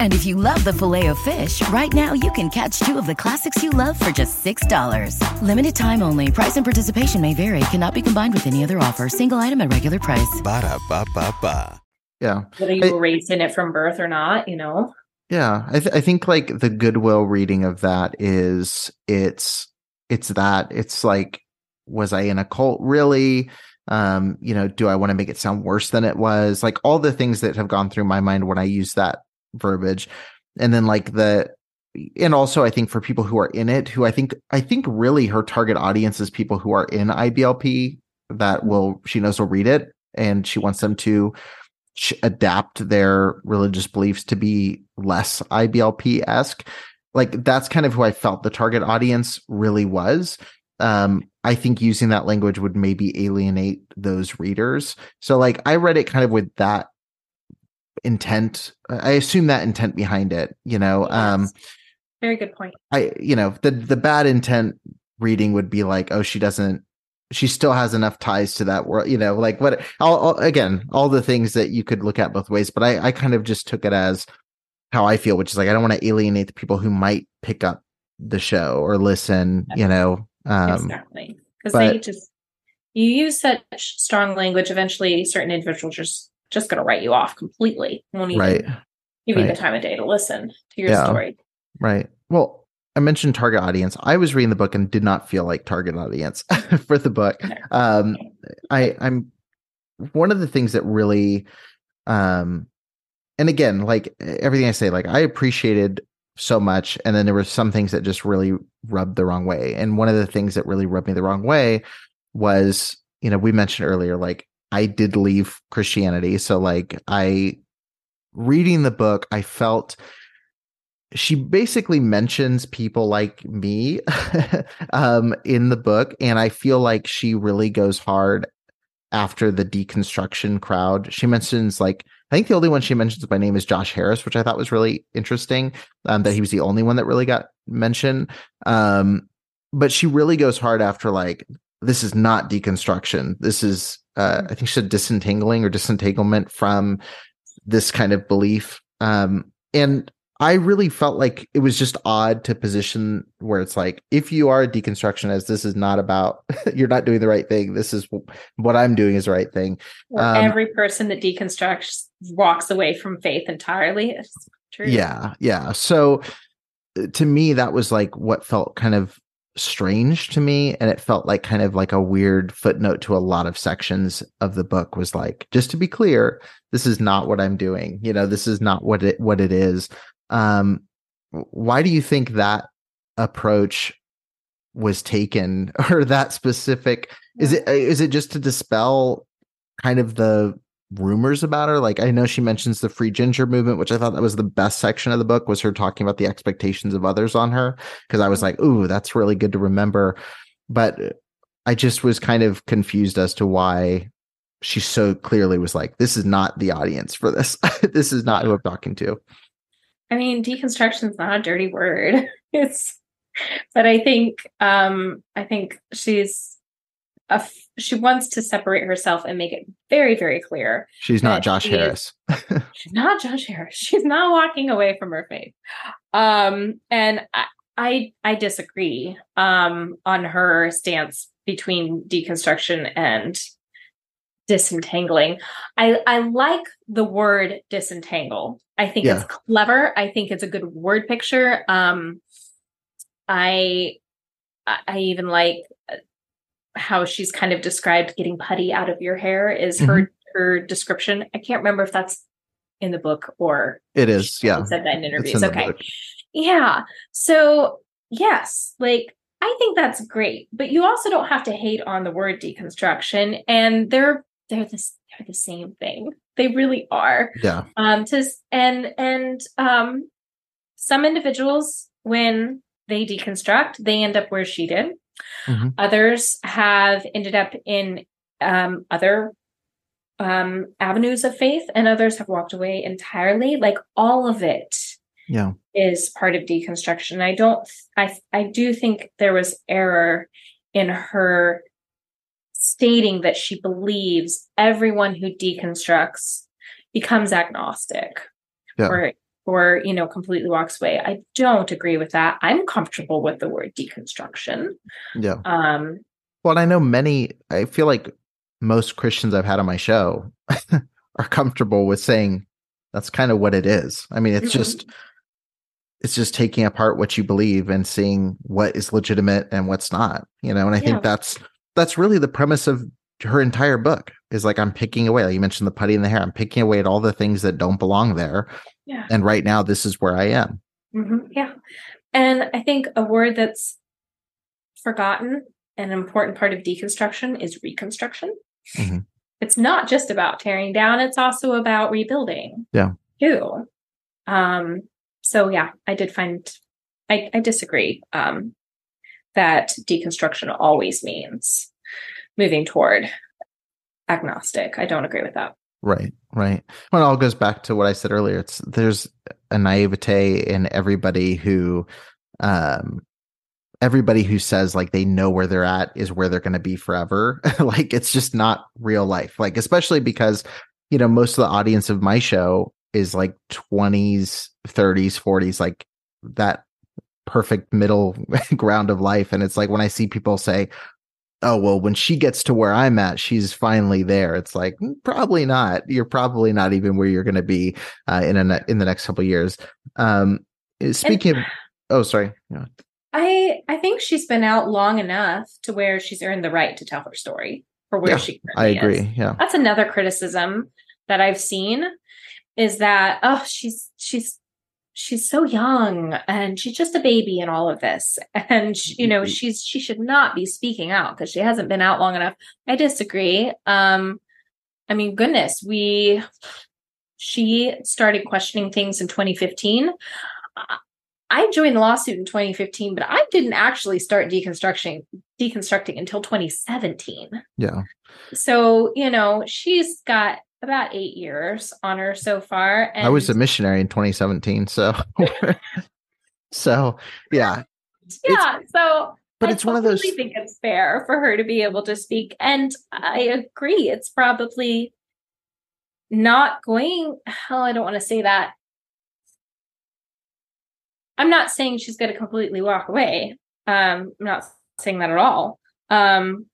G: And if you love the filet of fish, right now you can catch two of the classics you love for just $6. Limited time only. Price and participation may vary. Cannot be combined with any other offer. Single item at regular price.
H: Ba da ba ba ba.
A: Yeah.
B: Whether you were raised in it from birth or not, you know?
A: Yeah. I, th- I think like the goodwill reading of that is it's, it's that it's like, was I in a cult really? Um, you know, do I want to make it sound worse than it was? Like all the things that have gone through my mind when I use that verbiage. And then like the and also I think for people who are in it, who I think I think really her target audience is people who are in IBLP that will she knows will read it and she wants them to sh- adapt their religious beliefs to be less IBLP esque. Like that's kind of who I felt the target audience really was. Um, I think using that language would maybe alienate those readers. So like I read it kind of with that intent. I assume that intent behind it, you know.
B: Yes.
A: Um
B: Very good point.
A: I you know, the the bad intent reading would be like, oh, she doesn't she still has enough ties to that world, you know, like what all, all again, all the things that you could look at both ways, but I I kind of just took it as how I feel, which is like I don't want to alienate the people who might pick up the show or listen, you know. Um
B: exactly. Because they just you use such strong language, eventually certain individuals just just gonna write you off completely. Won't even
A: right.
B: give you the time of day to listen to your
A: Yeah.
B: story.
A: Right. Well, I mentioned target audience. I was reading the book and did not feel like target audience for the book. Um, I, I'm one of the things that really, um, and again, like everything I say, like I appreciated so much, and then there were some things that just really rubbed the wrong way. And one of the things that really rubbed me the wrong way was, you know, we mentioned earlier, like I did leave Christianity, so like I reading the book, I felt she basically mentions people like me um in the book and i feel like she really goes hard after the deconstruction crowd. She mentions like i think the only one she mentions by name is josh harris which i thought was really interesting um that he was the only one that really got mentioned um but she really goes hard after like this is not deconstruction. This is uh i think she said disentangling or disentanglement from this kind of belief um and I really felt like it was just odd to position where it's like, if you are a deconstructionist, this is not about, you're not doing the right thing. This is what I'm doing is the right thing.
B: Or
A: Um,
B: every person that deconstructs walks away from faith entirely. It's true.
A: Yeah. Yeah. So uh, to me, that was like what felt kind of strange to me. And it felt like kind of like a weird footnote to a lot of sections of the book was like, just to be clear, this is not what I'm doing. You know, this is not what it, what it is. Um, why do you think that approach was taken or that specific is it is it just to dispel kind of the rumors about her. Like i know she mentions the free Jinger movement which i thought that was the best section of the book was her talking about the expectations of others on her because i was like ooh that's really good to remember. But i just was kind of confused as to why she so clearly was like this is not the audience for this. This is not who i'm talking to.
B: I mean, deconstruction is not a dirty word. It's, but I think, um, I think she's, f- she wants to separate herself and make it very, very clear.
A: she's not josh
B: she is-
A: harris
B: She's not Josh Harris. She's not walking away from her faith. Um, and I, I, I disagree, um, on her stance between deconstruction and disentangling. I, I like the word disentangle. I think
A: Yeah.
B: it's clever. I think it's a good word picture. Um, I, I even like how she's kind of described getting putty out of your hair is her her description. I can't remember if that's in the book or
A: it is
B: she
A: yeah
B: said that in interviews.
A: in
B: okay. Yeah. So yes, like I think that's great, but you also don't have to hate on the word deconstruction. And they're they're the they're the same thing. They really are.
A: Yeah.
B: Um. To and and um, some individuals when they deconstruct, they end up where she did. Mm-hmm. Others have ended up in um, other um, avenues of faith, and others have walked away entirely. Like all of it
A: yeah
B: is part of deconstruction i don't i i do think there was error in her stating that she believes everyone who deconstructs becomes agnostic yeah. or or you know completely walks away. I don't agree with that. I'm comfortable with the word deconstruction.
A: Yeah.
B: Um
A: well i know many i feel like most christians i've had on my show are comfortable with saying that's kind of what it is. I mean it's mm-hmm. just it's just taking apart what you believe and seeing what is legitimate and what's not you know and i yeah. think that's that's really the premise of her entire book is like i'm picking away like you mentioned the putty in the hair i'm picking away at all the things that don't belong there.
B: Yeah.
A: And right now this is where i am.
B: Mm-hmm. yeah. And i think a word that's forgotten and an important part of deconstruction is reconstruction. Mm-hmm. it's not just about tearing down it's also about rebuilding.
A: Yeah.
B: Too. Um so yeah, I did find I, I disagree um, that deconstruction always means moving toward agnostic. I don't agree with that.
A: Right, right. Well, it all goes back to what I said earlier. It's there's a naivete in everybody who, um, everybody who says like they know where they're at is where they're going to be forever. like it's just not real life. Like especially because you know most of the audience of my show is like 20s 30s 40s like that perfect middle ground of life and it's like when i see people say oh well when she gets to where i'm at she's finally there. It's like mm, probably not. You're probably not even where you're going to be uh, in a in the next couple years. Um speaking and, of oh sorry.
B: I i think she's been out long enough to where she's earned the right to tell her story for where
A: yeah,
B: she
A: i agree. Is. yeah.
B: That's another criticism that i've seen is that oh she's she's she's so young and she's just a baby in all of this. And you know mm-hmm. she's she should not be speaking out because she hasn't been out long enough. I disagree. Um i mean goodness we she started questioning things in 2015 i joined the lawsuit in 2015 but i didn't actually start deconstructing deconstructing until 2017
A: yeah.
B: So you know she's got about eight years on her so far.
A: And I was a missionary in 2017, so so yeah,
B: yeah. So,
A: but I it's totally one of those.
B: I think it's fair for her to be able to speak, and I agree. It's probably not going. Hell, I don't want to say that. I'm not saying she's going to completely walk away. Um, I'm not saying that at all. Um,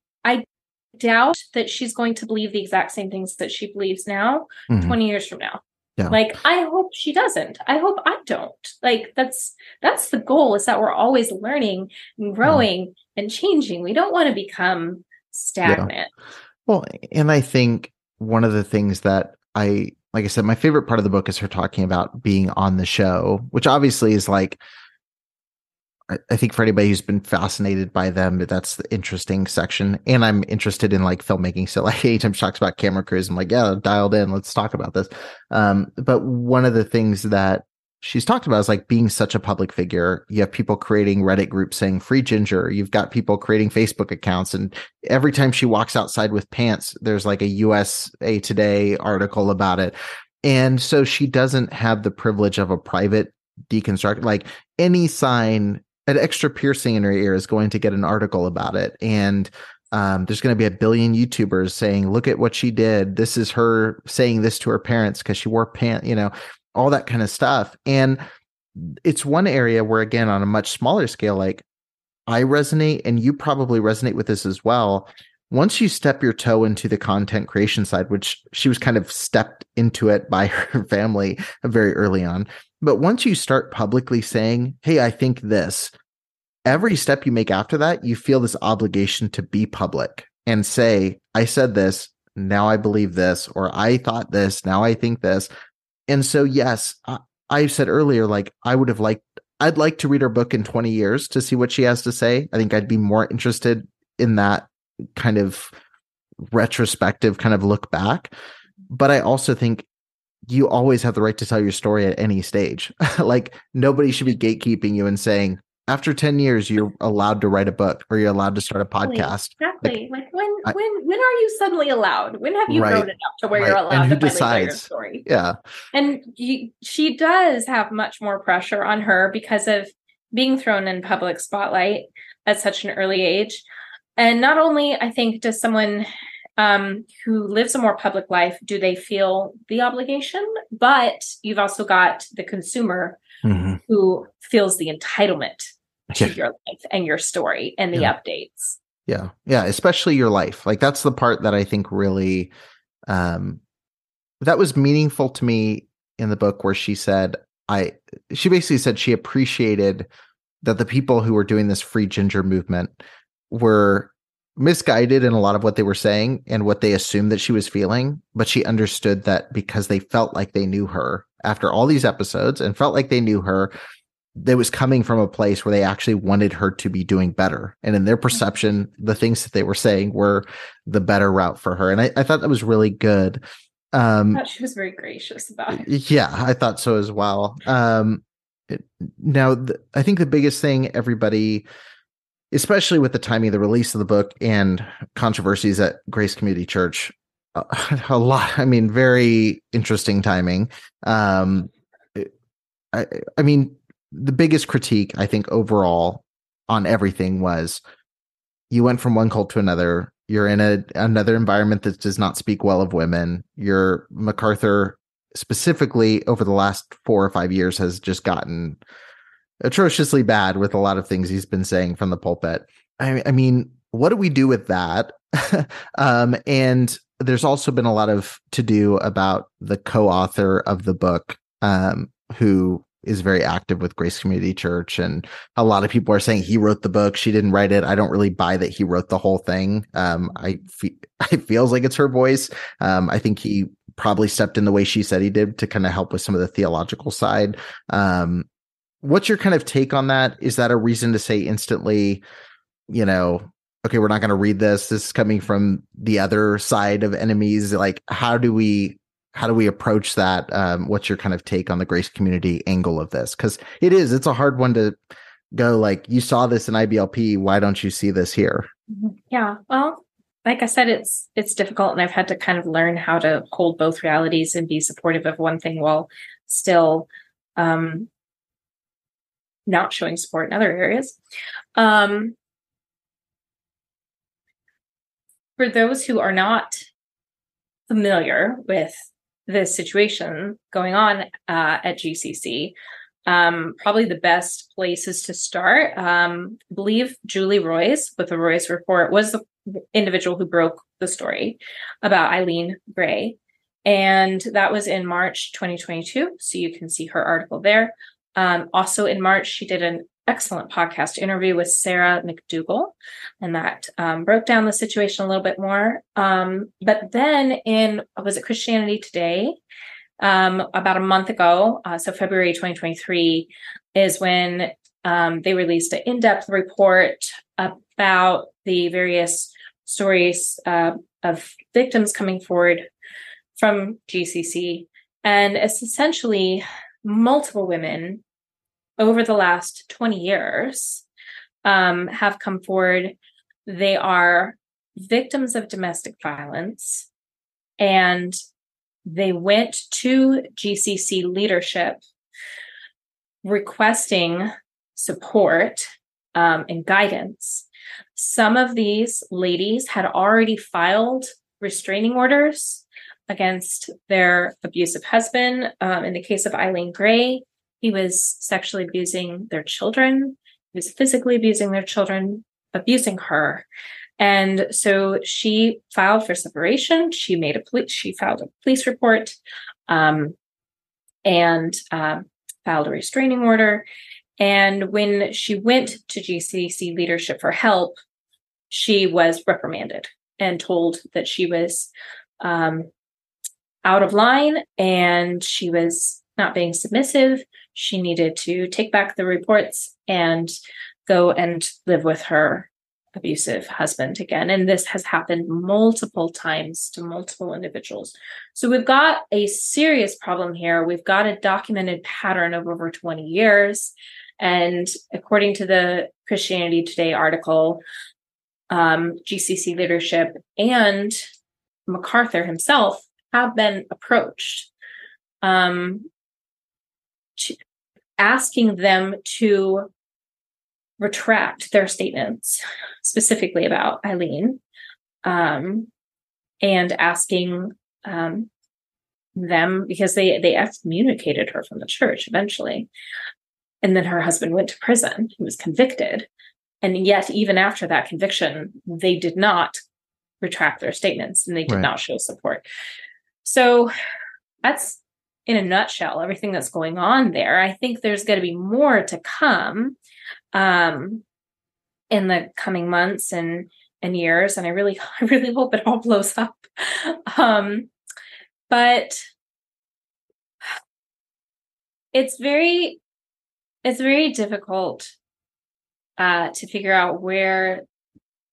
B: doubt that she's going to believe the exact same things that she believes now mm-hmm. 20 years from now yeah. like i hope she doesn't i hope i don't like that's that's the goal is that we're always learning and growing yeah. and changing we don't want to become stagnant yeah.
A: well and i think one of the things that i like i said my favorite part of the book is her talking about being on the show which obviously is like I think for anybody who's been fascinated by them, that's the interesting section. And I'm interested in like filmmaking. So like anytime she talks about camera crews, I'm like, yeah, dialed in. Let's talk about this. Um, but one of the things that she's talked about is like being such a public figure. You have people creating Reddit groups saying free Jinger. You've got people creating Facebook accounts. And every time she walks outside with pants, there's like a USA Today article about it. And so she doesn't have the privilege of a private deconstruct. Like any sign an extra piercing in her ear is going to get an article about it. And um, there's going to be a billion youtubers saying look at what she did. This is her saying this to her parents because she wore pants you know all that kind of stuff. And it's one area where again on a much smaller scale like i resonate and you probably resonate with this as well. Once you step your toe into the content creation side which she was kind of stepped into it by her family very early on but once you start publicly saying, Hey, I think this, every step you make after that, you feel this obligation to be public and say, I said this, now I believe this, or I thought this, now I think this. And so, yes, I, I said earlier, like I would have liked, I'd like to read her book in 20 years to see what she has to say. I think I'd be more interested in that kind of retrospective kind of look back. But I also think you always have the right to tell your story at any stage. like nobody should be gatekeeping you and saying, after 10 years you're allowed to write a book or you're allowed to start a podcast.
B: Exactly. Like, like when I, when when are you suddenly allowed? When have you right, grown enough to where right. you're allowed
A: and who
B: to
A: decides?
B: your story?
A: Yeah.
B: And you, she does have much more pressure on her because of being thrown in public spotlight at such an early age. And not only i think does someone um, who lives a more public life do they feel the obligation but you've also got the consumer mm-hmm. who feels the entitlement to yeah. your life and your story and the yeah. updates.
A: Yeah. Yeah. Especially your life. Like that's the part that I think really um that was meaningful to me in the book where she said I she basically said she appreciated that the people who were doing this free Jinger movement were misguided in a lot of what they were saying and what they assumed that she was feeling, but she understood that because they felt like they knew her after all these episodes and felt like they knew her, that was coming from a place where they actually wanted her to be doing better. And in their perception, the things that they were saying were the better route for her. And I, I thought that was really good.
B: Um, she was very gracious about it.
A: Yeah, I thought so as well. Um, now, th- I think the biggest thing everybody especially with the timing of the release of the book and controversies at Grace Community Church. Uh, a lot. I mean, very interesting timing. Um, I, I mean, the biggest critique I think overall on everything was you went from one cult to another. You're in a another environment that does not speak well of women. Your MacArthur specifically over the last four or five years has just gotten atrociously bad with a lot of things he's been saying from the pulpit. I, I mean, what do we do with that? um, and there's also been a lot of to do about the co-author of the book, um, who is very active with Grace Community Church, and a lot of people are saying he wrote the book. She didn't write it. I don't really buy that he wrote the whole thing. Um, I fe- it feels like it's her voice. Um, I think he probably stepped in the way she said he did to kind of help with some of the theological side. Um, what's your kind of take on that? Is that a reason to say instantly, you know, okay, we're not going to read this. This is coming from the other side of enemies. Like, how do we how do we approach that? Um, what's your kind of take on the grace community angle of this? Because it is, it's a hard one to go like, you saw this in IBLP. Why don't you see this here?
B: Mm-hmm. Yeah. Well, like I said, it's it's difficult, and I've had to kind of learn how to hold both realities and be supportive of one thing while still um, not showing support in other areas. Um, for those who are not familiar with the situation going on uh, at GCC, um, probably the best places to start. Um, I believe Julie Roys with the Roys Report was the individual who broke the story about Eileen Gray. And that was in March 2022. So you can see her article there. Um, also in March, she did an excellent podcast interview with Sarah McDugal, and that um, broke down the situation a little bit more. Um, but then in, was it Christianity Today? Um, about a month ago, uh, so February 2023, is when um, they released an in depth report about the various stories uh, of victims coming forward from GCC. And it's essentially multiple women over the last 20 years um, have come forward. They are victims of domestic violence and they went to GCC leadership requesting support um, and guidance. Some of these ladies had already filed restraining orders against their abusive husband. Um, in the case of Eileen Gray, he was sexually abusing their children, he was physically abusing their children, abusing her. And so she filed for separation. She made a police, she filed a police report um, and uh, filed a restraining order. And when she went to GCC leadership for help, she was reprimanded and told that she was um, out of line and she was not being submissive. She needed to take back the reports and go and live with her abusive husband again. And this has happened multiple times to multiple individuals. So we've got a serious problem here. We've got a documented pattern of over 20 years. And according to the Christianity Today article, um, GCC leadership and MacArthur himself have been approached um, asking them to retract their statements specifically about Eileen um, and asking um, them because they they excommunicated her from the church eventually. And then her husband went to prison. He was convicted. And yet even after that conviction they did not retract their statements and they did right. not show support. So that's in a nutshell everything that's going on there. I think there's going to be more to come um, in the coming months and and years and i really i really hope it all blows up. Um, but it's very it's very difficult uh, to figure out where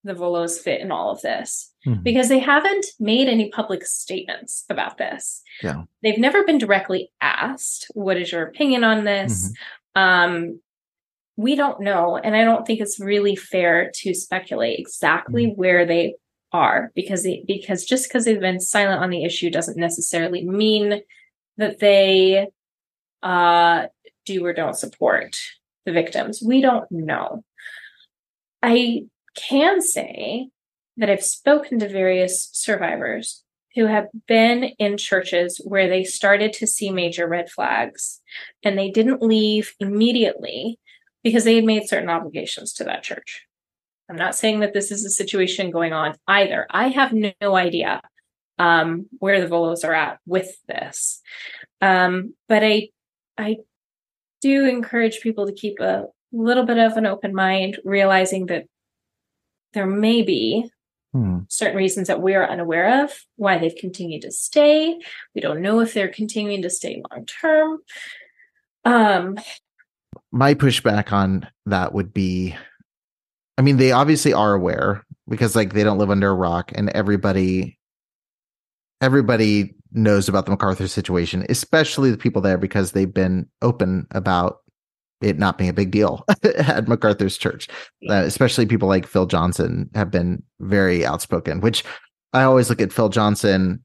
B: the Vuolos fit in all of this mm-hmm. because they haven't made any public statements about this.
A: Yeah.
B: They've never been directly asked, what is your opinion on this? Mm-hmm. Um, we don't know. And I don't think it's really fair to speculate exactly mm-hmm. where they are because they, because just because they've been silent on the issue doesn't necessarily mean that they uh, do or don't support the victims. We don't know. I can say that I've spoken to various survivors who have been in churches where they started to see major red flags and they didn't leave immediately because they had made certain obligations to that church. I'm not saying that this is a situation going on either. I have no, idea um, where the Vuolos are at with this, um, but I I do encourage people to keep a little bit of an open mind, realizing that there may be hmm. certain reasons that we're unaware of why they've continued to stay. We don't know if they're continuing to stay long term. Um,
A: my pushback on that would be I mean, they obviously are aware because like they don't live under a rock and everybody everybody knows about the MacArthur situation, especially the people there because they've been open about it not being a big deal at MacArthur's church. Uh, especially people like Phil Johnson have been very outspoken, which I always look at Phil Johnson.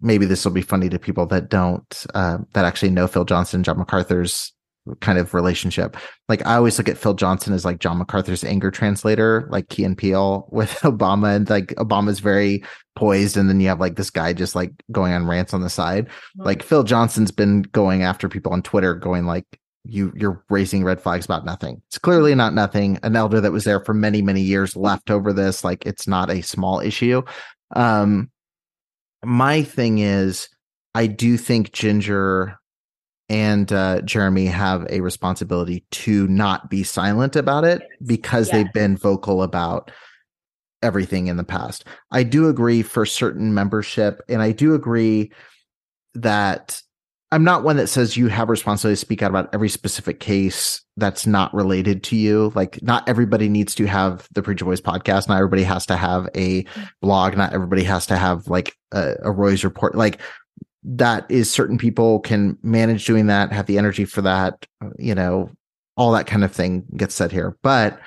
A: Maybe this will be funny to people that don't, uh, that actually know Phil Johnson, John MacArthur's kind of relationship. Like I always look at Phil Johnson as like John MacArthur's anger translator, like Key and Peele with Obama, and like Obama's very poised, and then you have like this guy just like going on rants on the side. Like Phil Johnson's been going after people on Twitter, going like you you're raising red flags about nothing. It's clearly not nothing. An elder that was there for many many years left over this. Like it's not a small issue. Um, my thing is, I do think Jinger and uh, Jeremy have a responsibility to not be silent about it because they've been vocal about everything in the past. I do agree for certain membership, and I do agree that I'm not one that says you have responsibility to speak out about every specific case that's not related to you. Like, not everybody needs to have the Preacher Boys podcast. Not everybody has to have a blog. Not everybody has to have like a, a Roys report. Like, that is certain people can manage doing that, have the energy for that, you know, all that kind of thing gets said here. But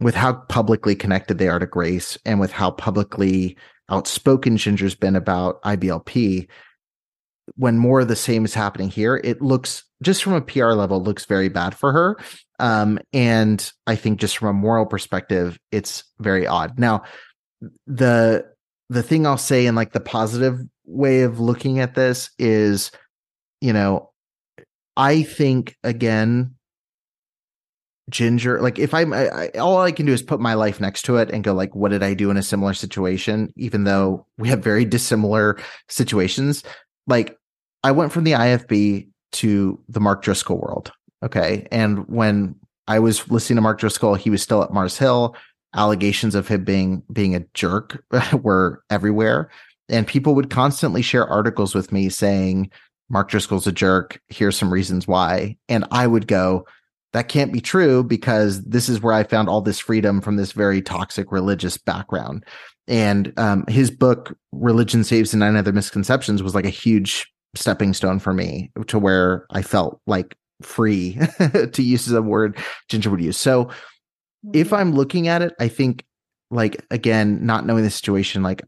A: with how publicly connected they are to Grace and with how publicly outspoken Jinger's been about IBLP, when more of the same is happening here, it looks just from a PR level looks very bad for her. Um, and I think just from a moral perspective, it's very odd. Now, the the thing I'll say in like the positive way of looking at this is, you know, I think again, Jinger, like if I'm, I, I, all I can do is put my life next to it and go like, what did I do in a similar situation? Even though we have very dissimilar situations, like I went from the IFB to the Mark Driscoll world. Okay, and when I was listening to Mark Driscoll, he was still at Mars Hill. Allegations of him being being a jerk were everywhere and people would constantly share articles with me saying Mark Driscoll's a jerk. Here's some reasons why. And I would go, that can't be true because this is where I found all this freedom from this very toxic religious background. And um, his book, Religion Saves and Nine Other Misconceptions, was like a huge stepping stone for me to where I felt like free to use a word Jinger would use. So if I'm looking at it, I think like again, not knowing the situation, like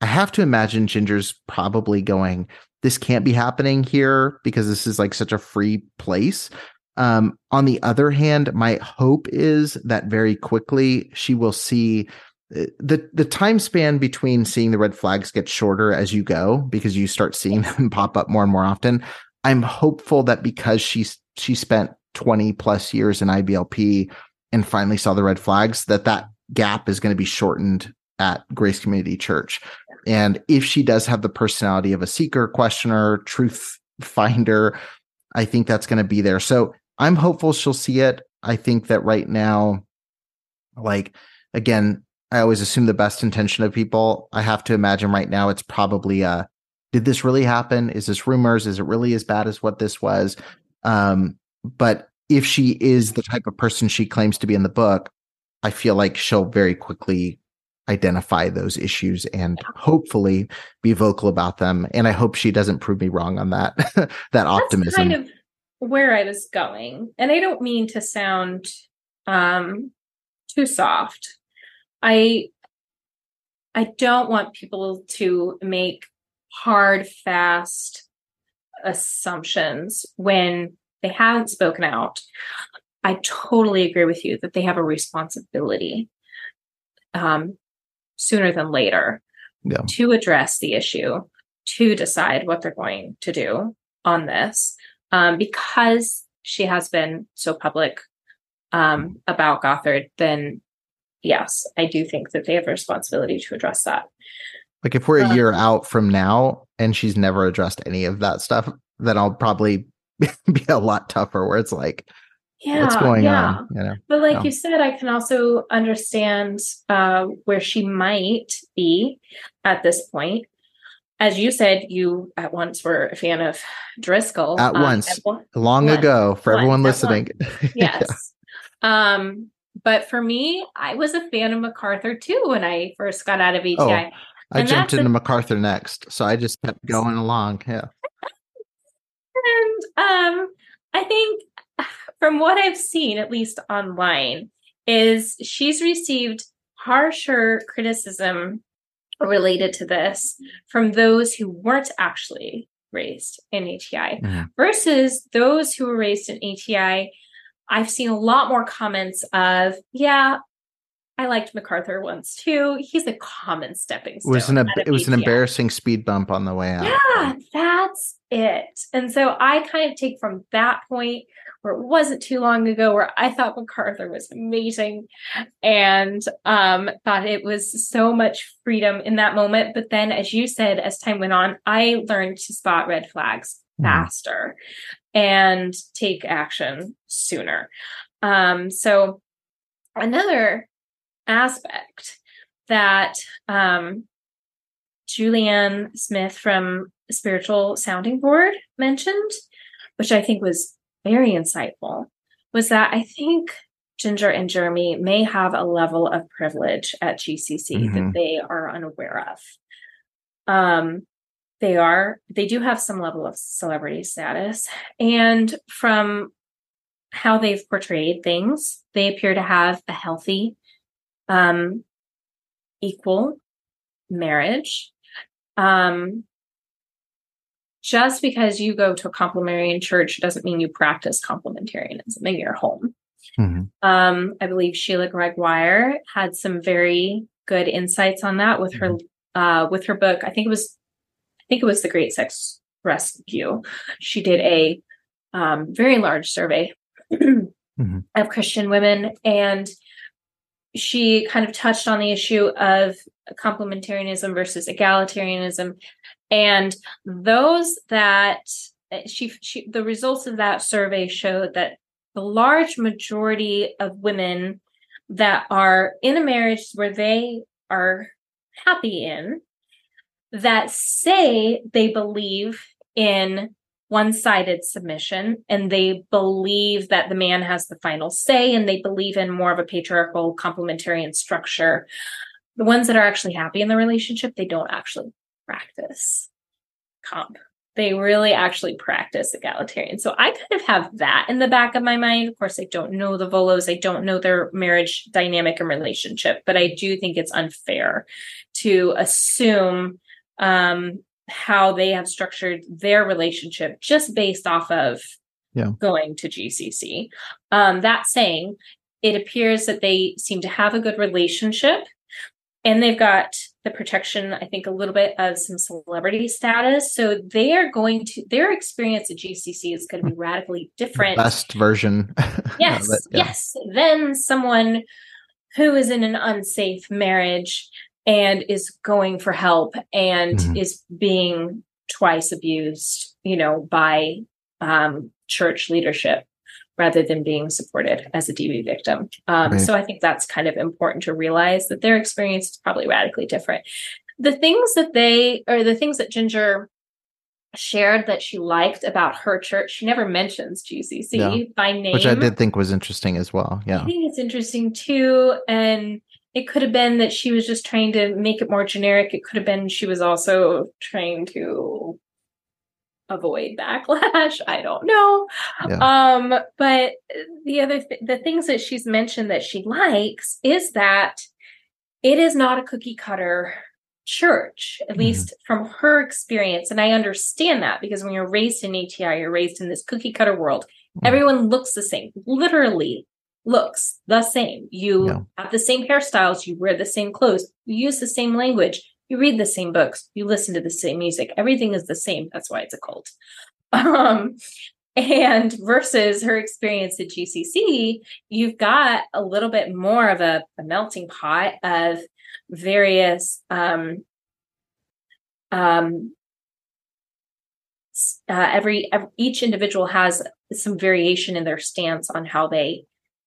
A: I have to imagine Jinger's probably going, this can't be happening here because this is like such a free place. Um, on the other hand, my hope is that very quickly she will see the the time span between seeing the red flags get shorter as you go because you start seeing them pop up more and more often. I'm hopeful that because she's she spent 20 plus years in IBLP and finally saw the red flags that that gap is going to be shortened at Grace Community Church. And if she does have the personality of a seeker, questioner, truth finder, I think that's going to be there. So I'm hopeful she'll see it. I think that right now, like, again, I always assume the best intention of people. I have to imagine right now it's probably a did this really happen? Is this rumors? Is it really as bad as what this was? Um, but if she is the type of person she claims to be in the book, I feel like she'll very quickly identify those issues and hopefully be vocal about them. And I hope she doesn't prove me wrong on that that That's optimism.
B: Kind of where I was going, and I don't mean to sound um, too soft. I I don't want people to make hard, fast assumptions when they haven't spoken out. I totally agree with you that they have a responsibility um, sooner than later yeah. to address the issue, to decide what they're going to do on this. Um, because she has been so public um, about Gothard, then yes, I do think that they have a responsibility to address that.
A: Like if we're a um, year out from now and she's never addressed any of that stuff, then I'll probably be a lot tougher where it's like, yeah, what's going yeah. on? You know?
B: But like you said, I can also understand uh, where she might be at this point. As you said, you at once were a fan of Driscoll.
A: At um, once, at one, long once, ago, for everyone listening.
B: yes. yeah. Um, but for me, I was a fan of MacArthur too when I first got out of ATI. Oh, I
A: jumped into MacArthur next, so I just kept going along. Yeah.
B: and um, I think from what I've seen, at least online, is she's received harsher criticism related to this from those who weren't actually raised in ATI mm-hmm. versus those who were raised in ATI. I've seen a lot more comments of, yeah, I liked MacArthur once too. He's a common stepping stone.
A: It was an, it was an embarrassing speed bump on the way out.
B: Yeah, that's it. And so I kind of take from that point where it wasn't too long ago where I thought MacArthur was amazing and um, thought it was so much freedom in that moment. But then, as you said, as time went on, I learned to spot red flags mm. faster and take action sooner. Um, so another aspect that um, Julie Anne Smith from Spiritual Sounding Board mentioned, which I think was very insightful, was that I think Jinger and Jeremy may have a level of privilege at GCC mm-hmm. that they are unaware of. Um, they are, they do have some level of celebrity status. And from how they've portrayed things, they appear to have a healthy um, equal marriage. Um, just because you go to a complementarian church doesn't mean you practice complementarianism in your home. Mm-hmm. Um, I believe Sheila Gregoire had some very good insights on that with her mm-hmm. uh, with her book. I think it was think it was the Great Sex Rescue. She did a um, very large survey mm-hmm. of Christian women, and she kind of touched on the issue of complementarianism versus egalitarianism and those that she, she the results of that survey showed that the large majority of women that are in a marriage where they are happy in that say they believe in one-sided submission and they believe that the man has the final say and they believe in more of a patriarchal complementarian structure the ones that are actually happy in the relationship they don't actually practice comp. They really actually practice egalitarian. So i kind of have that in the back of my mind. Of course i don't know the Vuolos. I don't know their marriage dynamic and relationship but i do think it's unfair to assume um how they have structured their relationship just based off of
A: yeah.
B: going to GCC. Um, that saying, it appears that they seem to have a good relationship and they've got the protection, I think, a little bit of some celebrity status. So they are going to, their experience at GCC is going to be radically different.
A: Best version.
B: yes. it, yeah. Yes. Than someone who is in an unsafe marriage and is going for help and mm-hmm. is being twice abused, you know, by um, church leadership rather than being supported as a DV victim. Um, right. So I think that's kind of important to realize that their experience is probably radically different. The things that they, or the things that Jinger shared that she liked about her church, she never mentions GCC yeah. by name.
A: Which I did think was interesting as well. Yeah.
B: I think it's interesting too. And it could have been that she was just trying to make it more generic. It could have been she was also trying to avoid backlash. I don't know. Yeah. Um, but the other th- the things that she's mentioned that she likes is that it is not a cookie cutter church, at mm-hmm. least from her experience. And I understand that because when you're raised in ATI, you're raised in this cookie cutter world. Mm-hmm. Everyone looks the same, literally looks the same. You yeah. have the same hairstyles, you wear the same clothes, you use the same language, you read the same books, you listen to the same music. Everything is the same. That's why it's a cult. Um, and versus her experience at GCC, you've got a little bit more of a, a melting pot of various um, um, uh, every, every each individual has some variation in their stance on how they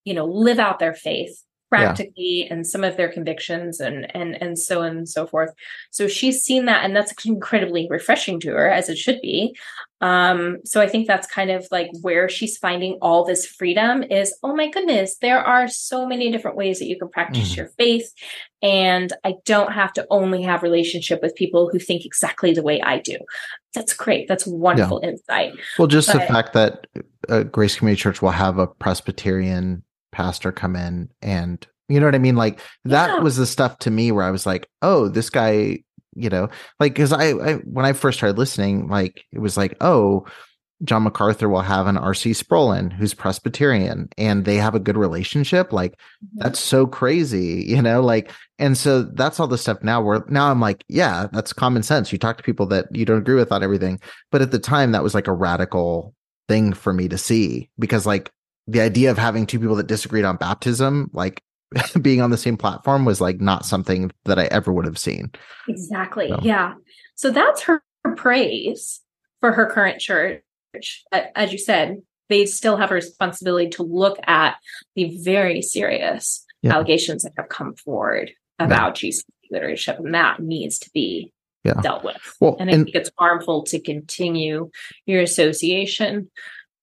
B: you know live out their faith practically yeah. and some of their convictions and and and so on and so forth so she's seen that and that's incredibly refreshing to her as it should be um so i think that's kind of like where she's finding all this freedom is oh my goodness there are so many different ways that you can practice mm. your faith and i don't have to only have relationship with people who think exactly the way i do that's great that's wonderful yeah. insight
A: well just but, the fact that uh, grace community church will have a presbyterian pastor come in and you know what I mean? Like that yeah. was the stuff to me where I was like, oh, this guy, you know, like because I, I when I first started listening, like it was like, oh, John MacArthur will have an RC Sproul in who's Presbyterian and they have a good relationship. Like mm-hmm. that's so crazy, you know, like, and so that's all the stuff now where now I'm like, yeah, that's common sense. You talk to people that you don't agree with on everything. But at the time, that was like a radical thing for me to see because like the idea of having two people that disagreed on baptism, like being on the same platform, was like not something that I ever would have seen.
B: Exactly. So. Yeah. So that's her praise for her current church. As you said, they still have a responsibility to look at the very serious yeah. allegations that have come forward about yeah. GCC leadership, and that needs to be yeah. dealt with. Well, and I and, think it's harmful to continue your association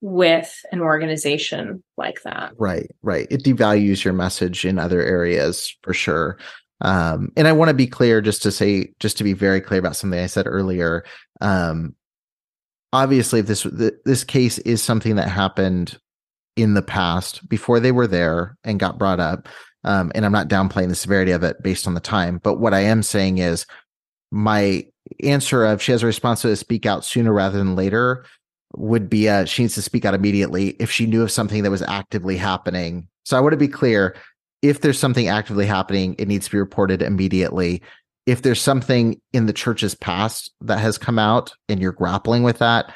B: with an organization like that.
A: Right, right. It devalues your message in other areas for sure. Um, and I want to be clear, just to say, just to be very clear about something I said earlier. Um, obviously, this this case is something that happened in the past before they were there and got brought up, um, and I'm not downplaying the severity of it based on the time, but what I am saying is my answer of she has a responsibility to speak out sooner rather than later would be uh she needs to speak out immediately if she knew of something that was actively happening. So I want to be clear, if there's something actively happening, it needs to be reported immediately. If there's something in the church's past that has come out and you're grappling with that,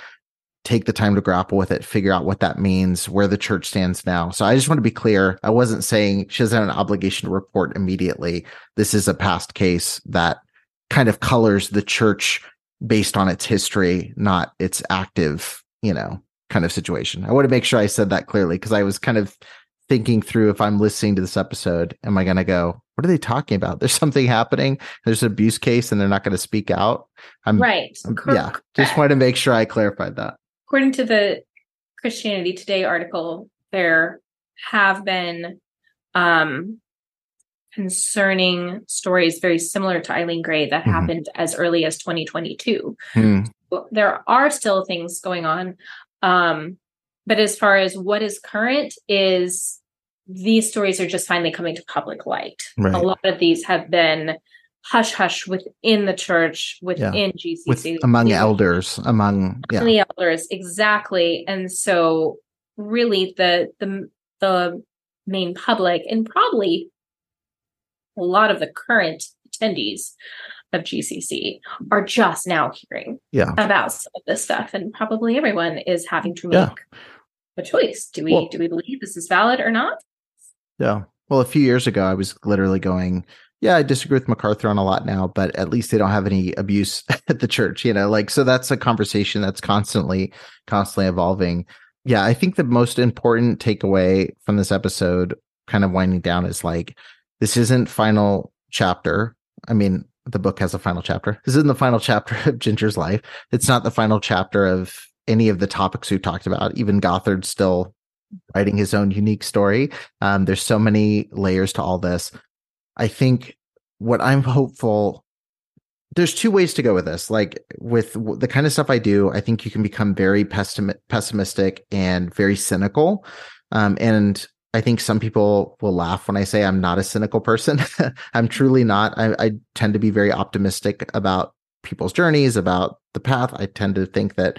A: take the time to grapple with it, figure out what that means, where the church stands now. So I just want to be clear. I wasn't saying she have an obligation to report immediately. This is a past case that kind of colors the church based on its history, not its active you know, kind of situation. I want to make sure I said that clearly because I was kind of thinking through if I'm listening to this episode, am I going to go, what are they talking about? There's something happening. There's an abuse case and they're not going to speak out. I'm
B: right.
A: I'm, yeah. Just wanted to make sure I clarified that.
B: according to the Christianity Today article, there have been um, concerning stories very similar to Eileen Gray that mm-hmm. happened as early as 2022. Mm. There are still things going on. Um, but as far as what is current is these stories are just finally coming to public light. Right. A lot of these have been hush hush within the church, within yeah. GCC,
A: With, among elders, among
B: yeah. the elders, exactly. And so, really, the the the main public and probably a lot of the current attendees of GCC are just now hearing
A: yeah.
B: about some of this stuff, and probably everyone is having to make yeah. a choice. Do we well, do we believe this is valid or not?
A: Yeah. Well, a few years ago, I was literally going, yeah, I disagree with MacArthur on a lot now, but at least they don't have any abuse at the church, you know, like, so that's a conversation that's constantly, constantly evolving. Yeah. I think the most important takeaway from this episode, kind of winding down, is like, this isn't final chapter. I mean, the book has a final chapter. This isn't the final chapter of Jinger's life. It's not the final chapter of any of the topics we talked about. Even Gothard's still writing his own unique story. Um, there's so many layers to all this. I think what I'm hopeful there's two ways to go with this. Like with the kind of stuff I do, I think you can become very pessimistic and very cynical. Um, and I think some people will laugh when I say I'm not a cynical person. I'm truly not. I, I, tend to be very optimistic about people's journeys, about the path. I tend to think that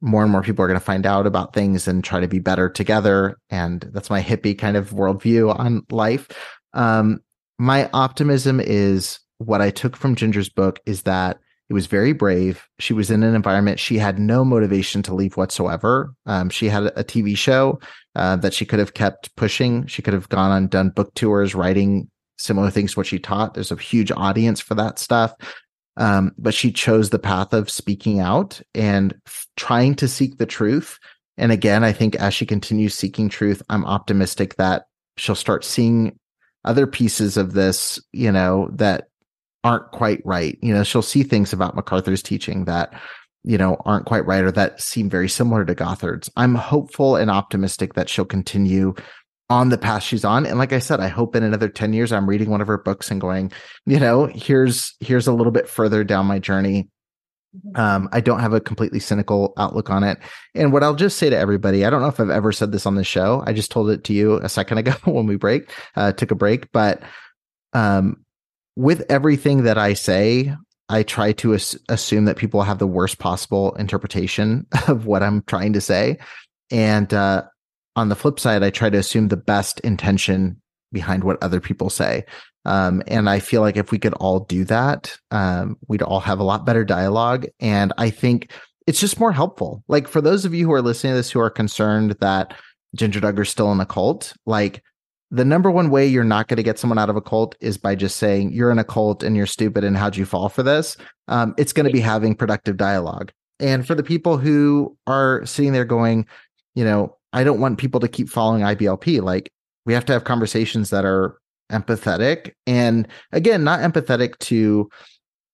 A: more and more people are going to find out about things and try to be better together. And that's my hippie kind of worldview on life. Um, my optimism is what I took from Jinger's book is that it was very brave. She was in an environment she had no motivation to leave whatsoever. Um, she had a TV show uh, that she could have kept pushing. She could have gone on done book tours, writing similar things to what she taught. There's a huge audience for that stuff. Um, but she chose the path of speaking out and f- trying to seek the truth. And again, I think as she continues seeking truth, I'm optimistic that she'll start seeing other pieces of this, you know, that aren't quite right. You know, she'll see things about MacArthur's teaching that, you know, aren't quite right or that seem very similar to Gothard's. I'm hopeful and optimistic that she'll continue on the path she's on. And like I said, I hope in another 10 years I'm reading one of her books and going, you know, here's here's a little bit further down my journey. Mm-hmm. Um, I don't have a completely cynical outlook on it. And what I'll just say to everybody, I don't know if I've ever said this on the show. I just told it to you a second ago when we break, uh, took a break. But um, with everything that I say, I try to as- assume that people have the worst possible interpretation of what I'm trying to say. And uh, on the flip side, I try to assume the best intention behind what other people say. Um, and I feel like if we could all do that, um, we'd all have a lot better dialogue. And I think it's just more helpful. Like for those of you who are listening to this who are concerned that Jinger Duggar's still in a cult, like the number one way you're not going to get someone out of a cult is by just saying you're in a cult and you're stupid and how'd you fall for this? Um, it's going to be having productive dialogue. And for the people who are sitting there going, you know, I don't want people to keep following IBLP. Like we have to have conversations that are empathetic and again, not empathetic to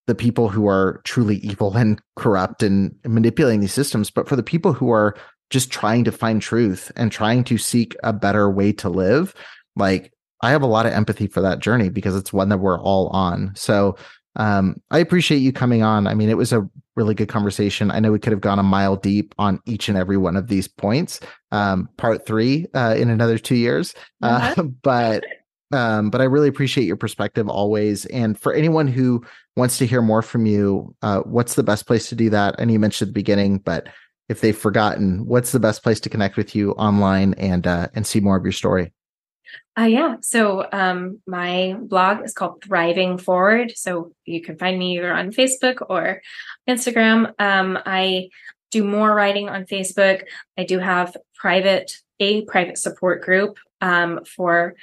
A: the people who are truly evil and corrupt and manipulating these systems, but for the people who are just trying to find truth and trying to seek a better way to live. Like I have a lot of empathy for that journey because it's one that we're all on. So um, I appreciate you coming on. I mean, it was a really good conversation. I know we could have gone a mile deep on each and every one of these points. Um, part three uh, in another two years, uh, uh-huh. but um, but I really appreciate your perspective always. And for anyone who wants to hear more from you, uh, what's the best place to do that? I know you mentioned at the beginning, but if they've forgotten, what's the best place to connect with you online and uh, and see more of your story?
B: Uh, yeah. So um, my blog is called Thriving Forward. So you can find me either on Facebook or Instagram. Um, I do more writing on Facebook. I do have private a private support group um, for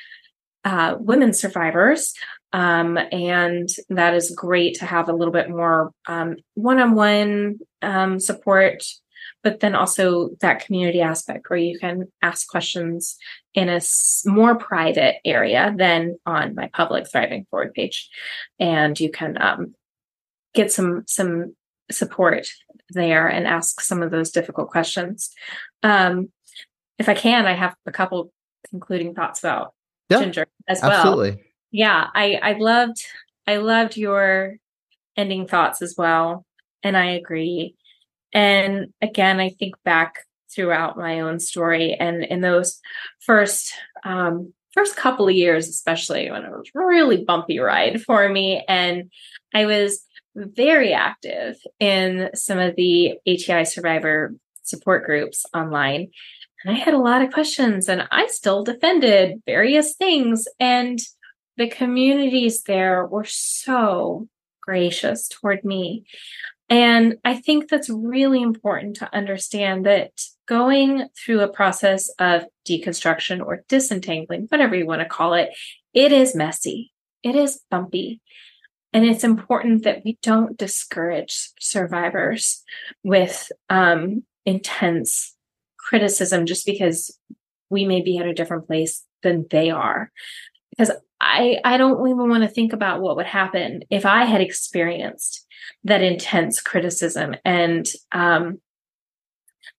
B: uh, women survivors. Um, and that is great to have a little bit more um, one-on-one um, support but then also that community aspect where you can ask questions in a more private area than on my public thriving forward page and you can um, get some some support there and ask some of those difficult questions. Um, if I can, I have a couple concluding thoughts about yeah, Jinger as well.
A: Absolutely.
B: Yeah, I I loved I loved your ending thoughts as well, and I agree. And again, I think back throughout my own story and in those first um, first couple of years, especially when it was a really bumpy ride for me, and I was very active in some of the ATI survivor support groups online. And I had a lot of questions and I still defended various things. And the communities there were so gracious toward me. And I think that's really important to understand that going through a process of deconstruction or disentangling, whatever you want to call it, it is messy. It is bumpy. And it's important that we don't discourage survivors with um, intense criticism just because we may be at a different place than they are. Because I, I don't even want to think about what would happen if I had experienced that intense criticism and um,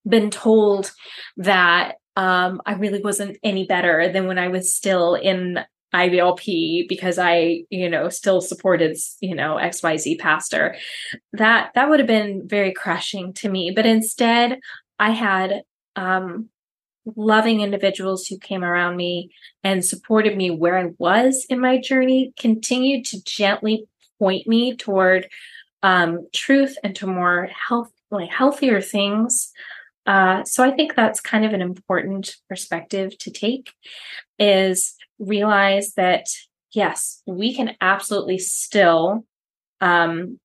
B: been told that um, I really wasn't any better than when I was still in IBLP because I, you know, still supported, you know, XYZ pastor. That that would have been very crushing to me. But instead, I had um loving individuals who came around me and supported me where I was in my journey, continued to gently point me toward um, truth and to more health, like healthier things. Uh, so I think that's kind of an important perspective to take is realize that yes, we can absolutely still um,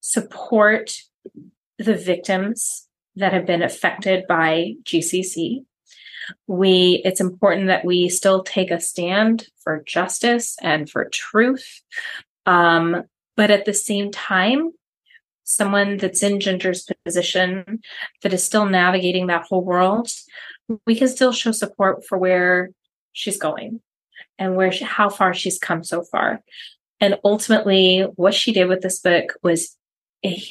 B: support the victims that have been affected by GCC. We, it's important that we still take a stand for justice and for truth. Um, but at the same time, someone that's in Jinger's position that is still navigating that whole world, we can still show support for where she's going and where she, how far she's come so far. And ultimately, what she did with this book was a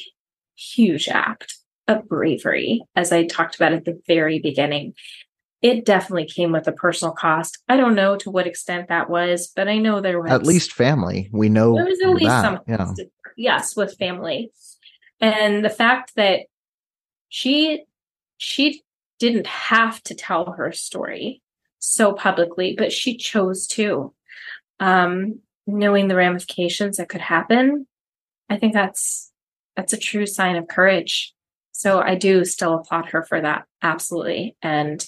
B: huge act of bravery, as I talked about at the very beginning. It definitely came with a personal cost. I don't know to what extent that was, but I know there was
A: at least family. We know
B: there was at least that, some, yeah. yes, with family, and the fact that she she didn't have to tell her story so publicly, but she chose to. Um, knowing the ramifications that could happen, I think that's that's a true sign of courage. So I do still applaud her for that, absolutely. And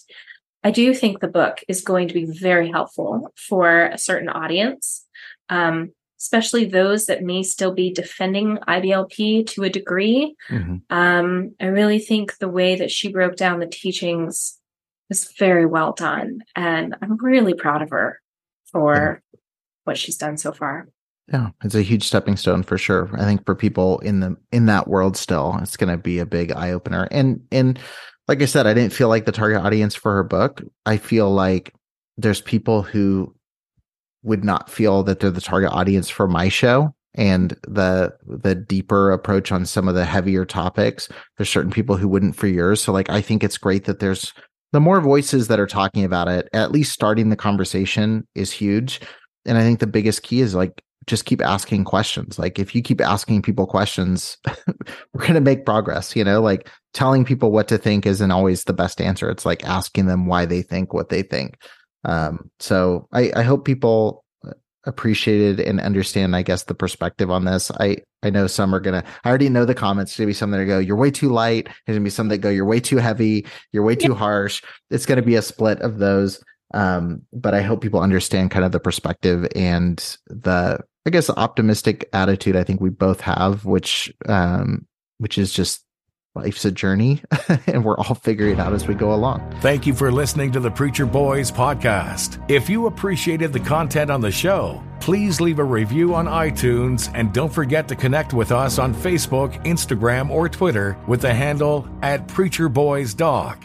B: I do think the book is going to be very helpful for a certain audience, um, especially those that may still be defending IBLP to a degree. Mm-hmm. Um, I really think the way that she broke down the teachings was very well done. And I'm really proud of her for yeah. what she's done so far.
A: Yeah, it's a huge stepping stone for sure. I think for people in the in that world still, it's going to be a big eye opener. And and like I said, I didn't feel like the target audience for her book. I feel like there's people who would not feel that they're the target audience for my show and the the deeper approach on some of the heavier topics. There's certain people who wouldn't for yours. So like I think it's great that there's the more voices that are talking about it, at least starting the conversation is huge. And I think the biggest key is like just keep asking questions. Like if you keep asking people questions, we're going to make progress, you know, like telling people what to think isn't always the best answer. It's like asking them why they think what they think. Um, so I, I hope people appreciated and understand, I guess, the perspective on this. I I know some are gonna. I already know the comments. There's gonna be some that go, "You're way too light." There's gonna be some that go, "You're way too heavy." You're way too harsh. It's gonna be a split of those. Um, but I hope people understand kind of the perspective and the, I guess, optimistic attitude. I think we both have, which, um, which is just life's a journey and we're all figuring it out as we go along.
I: Thank you for listening to the Preacher Boys podcast. If you appreciated the content on the show, please leave a review on iTunes and don't forget to connect with us on Facebook, Instagram, or Twitter with the handle at Preacher Boys Doc.